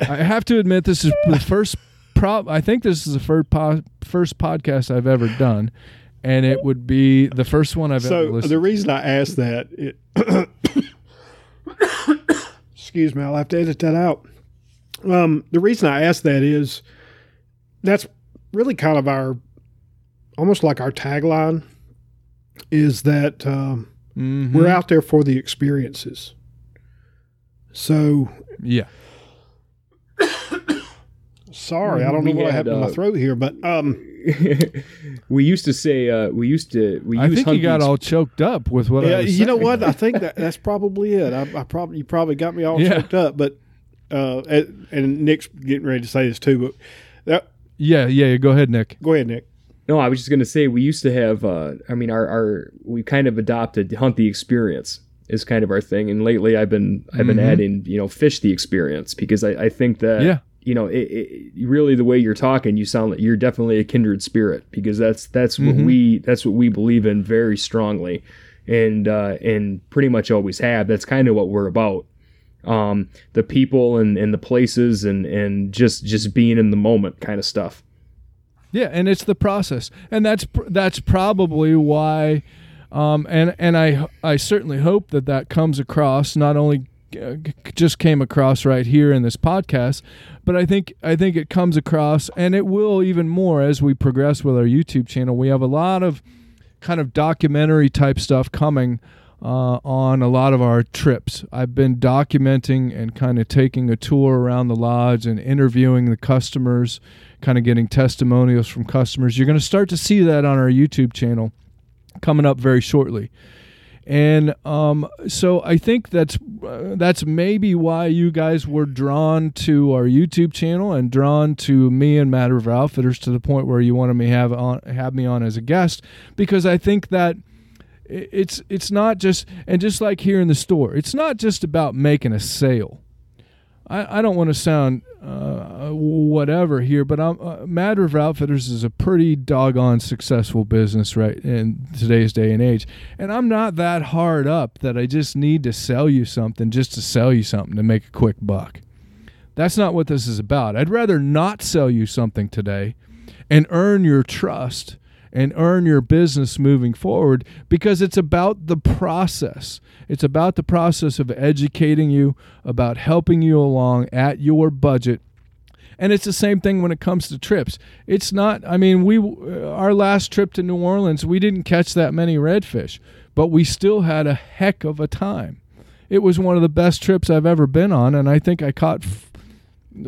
I have to admit, this is the first. Pro- I think this is the first po- first podcast I've ever done, and it would be the first one I've so ever listened. the reason I asked that, it excuse me, I'll have to edit that out. Um, the reason I asked that is that's really kind of our almost like our tagline is that um, mm-hmm. we're out there for the experiences. So yeah. Sorry, I don't know We what had, happened to my uh, throat here, but um, we used to say uh, we used to we I think you got all choked up with what I yeah, was you know what? I think that that's probably it. I, I probably you probably got me all Yeah. choked up, but uh, and, and Nick's getting ready to say this too. But that, Yeah, yeah. yeah. Go ahead, Nick. go ahead, Nick. No, I was just gonna say we used to have. Uh, I mean, our, our we kind of adopted hunt the experience is kind of our thing, and lately I've been I've been Mhm. adding you know fish the experience because I, I think that Yeah. you know it, it, really the way you're talking you sound like you're definitely a kindred spirit because that's that's what Mhm. we that's what we believe in very strongly, and uh, and pretty much always have. That's kind of what we're about. Um, the people and, and the places and, and just just being in the moment kind of stuff. Yeah, and it's the process, and that's that's probably why, um, and and I I certainly hope that that comes across. Not only uh, just came across right here in this podcast, but I think I think it comes across, and it will even more as we progress with our YouTube channel. We have a lot of kind of documentary type stuff coming uh, on a lot of our trips. I've been documenting and kind of taking a tour around the lodge and interviewing the customers, kind of getting testimonials from customers. You're going to start to see that on our YouTube channel coming up very shortly. And um, so I think that's uh, that's maybe why you guys were drawn to our YouTube channel and drawn to me and Mad River Outfitters to the point where you wanted me have on have me on as a guest because I think that it's it's not just and just like here in the store, it's not just about making a sale. I, I don't want to sound uh, whatever here, but I'm, uh, Mad River Outfitters is a pretty doggone successful business right in today's day and age. And I'm not that hard up that I just need to sell you something just to sell you something to make a quick buck. That's not what this is about. I'd rather not sell you something today and earn your trust and earn your business moving forward because it's about the process. It's about the process of educating you, about helping you along at your budget. And it's the same thing when it comes to trips. It's not, I mean, we, uh, our last trip to New Orleans, we didn't catch that many redfish, but we still had a heck of a time. It was one of the best trips I've ever been on, and I think I caught f-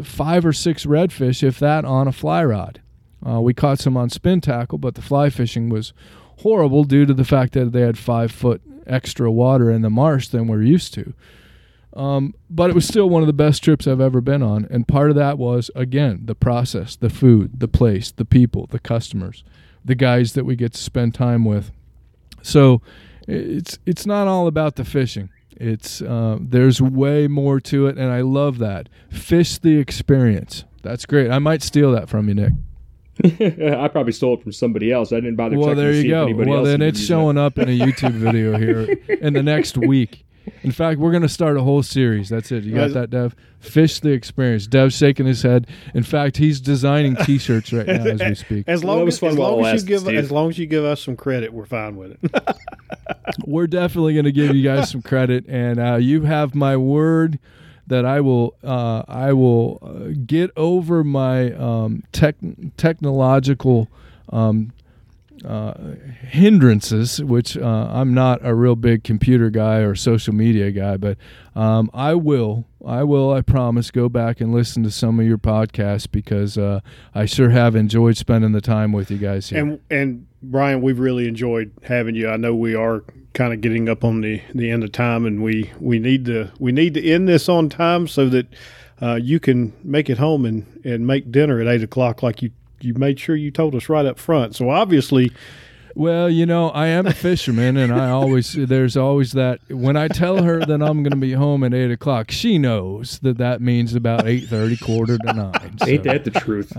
five or six redfish, if that, on a fly rod. Uh, we caught some on spin tackle, but the fly fishing was horrible due to the fact that they had five foot extra water in the marsh than we're used to. Um, but it was still one of the best trips I've ever been on. And part of that was, again, the process, the food, the place, the people, the customers, the guys that we get to spend time with. So it's it's not all about the fishing. It's uh, there's way more to it, and I love that. Fish the experience. That's great. I might steal that from you, Nick. I probably stole it from somebody else. I didn't bother. Well, there to you see go. Well, else then it's used showing up in a YouTube video here in the next week. In fact, we're going to start a whole series. That's it. You got that, Dev? Fish the experience. Dev's shaking his head. In fact, he's designing T-shirts right now as we speak. As long that was as, fun as, while long as you give lasted, as long as you give us some credit, we're fine with it. We're definitely going to give you guys some credit, and uh, you have my word that I will uh, I will uh, get over my um, tech, technological um, uh, hindrances, which uh, I'm not a real big computer guy or social media guy, but um, I will, I will, I promise, go back and listen to some of your podcasts because uh, I sure have enjoyed spending the time with you guys here. And and Brian, we've really enjoyed having you. I know we are kind of getting up on the, the end of time, and we, we need to we need to end this on time so that uh, you can make it home and, and make dinner at eight o'clock, like you you made sure you told us right up front. So obviously, Well, you know, I am a fisherman, and I always there's always that when I tell her that I'm going to be home at eight o'clock, she knows that that means about eight thirty, quarter to nine. Ain't that the truth?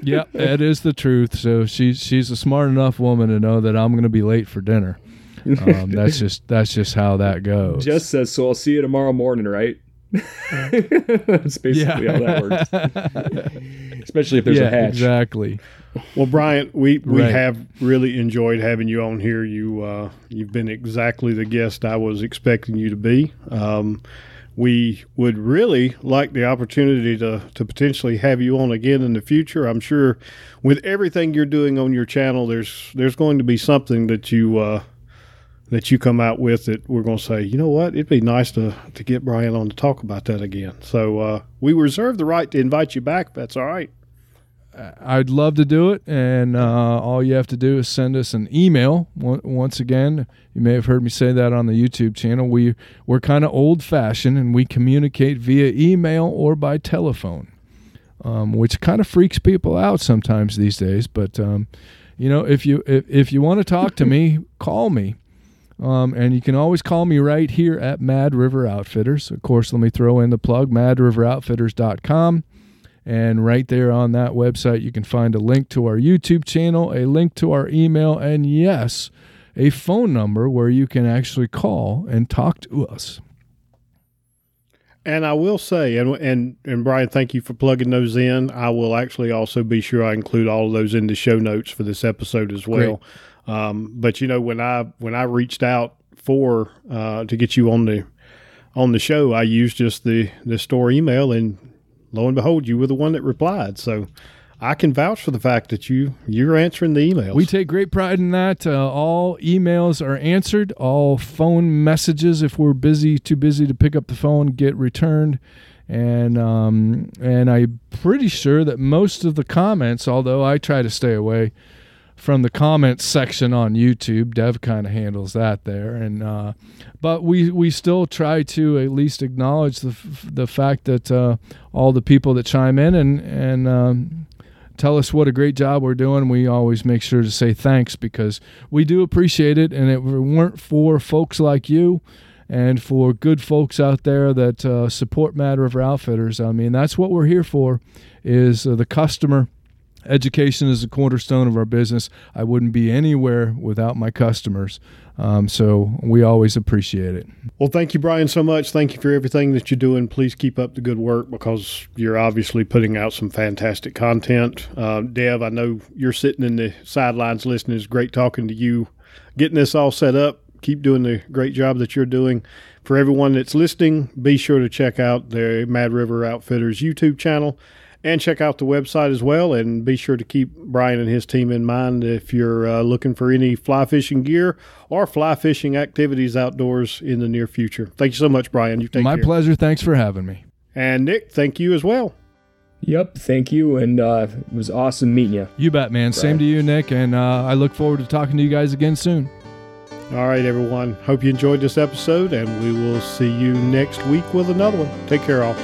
Yeah, that is the truth. So she's she's a smart enough woman to know that I'm going to be late for dinner. Um, that's just that's just how that goes. Jess says so. I'll see you tomorrow morning, right? That's basically how that works. Especially if there's yeah, a hatch. exactly. Well, Brian, we, we Right. have really enjoyed having you on here. You uh, you've been exactly the guest I was expecting you to be. Um, we would really like the opportunity to, to potentially have you on again in the future. I'm sure with everything you're doing on your channel, there's there's going to be something that you uh, that you come out with that we're going to say, you know what, it'd be nice to to get Brian on to talk about that again. So uh, we reserve the right to invite you back. If that's all right. I'd love to do it, and uh, all you have to do is send us an email. Once again, you may have heard me say that on the YouTube channel. We we're kind of old fashioned, and we communicate via email or by telephone, um, which kind of freaks people out sometimes these days. But um, you know, if you if, if you want to talk to me, call me. Um, and you can always call me right here at Mad River Outfitters. Of course, let me throw in the plug, madriveroutfitters.com. And right there on that website, you can find a link to our YouTube channel, a link to our email, and yes, a phone number where you can actually call and talk to us. And I will say, and and and Brian, thank you for plugging those in. I will actually also be sure I include all of those in the show notes for this episode as well. Um, but you know, when I when I reached out for uh, to get you on the on the show, I used just the the store email, and lo and behold, you were the one that replied. So I can vouch for the fact that you you're answering the emails. We take great pride in that. Uh, all emails are answered. All phone messages, if we're busy, too busy to pick up the phone, get returned. And um, and I'm pretty sure that most of the comments, although I try to stay away from the comments section on YouTube, Dev kind of handles that there. And uh, but we we still try to at least acknowledge the f- the fact that uh, all the people that chime in and and um, tell us what a great job we're doing. We always make sure to say thanks because we do appreciate it. And if it weren't for folks like you and for good folks out there that uh, support Mad River Outfitters, I mean, that's what we're here for is uh, the customer education is the cornerstone of our business. I wouldn't be anywhere without my customers. Um, so we always appreciate it. Well, thank you, Brian, so much. Thank you for everything that you're doing. Please keep up the good work because you're obviously putting out some fantastic content. Uh, Dev, I know you're sitting in the sidelines listening. It's great talking to you, getting this all set up. Keep doing the great job that you're doing. For everyone that's listening, be sure to check out the Mad River Outfitters YouTube channel and check out the website as well. And be sure to keep Brian and his team in mind if you're uh, looking for any fly fishing gear or fly fishing activities outdoors in the near future. Thank you so much, Brian. You take My care. pleasure. Thanks for having me. And Nick, thank you as well. Yep, thank you, and uh, it was awesome meeting you. You bet, man. Same to you, Nick. And uh, I look forward to talking to you guys again soon. All right, everyone. Hope you enjoyed this episode, and we will see you next week with another one. Take care, all.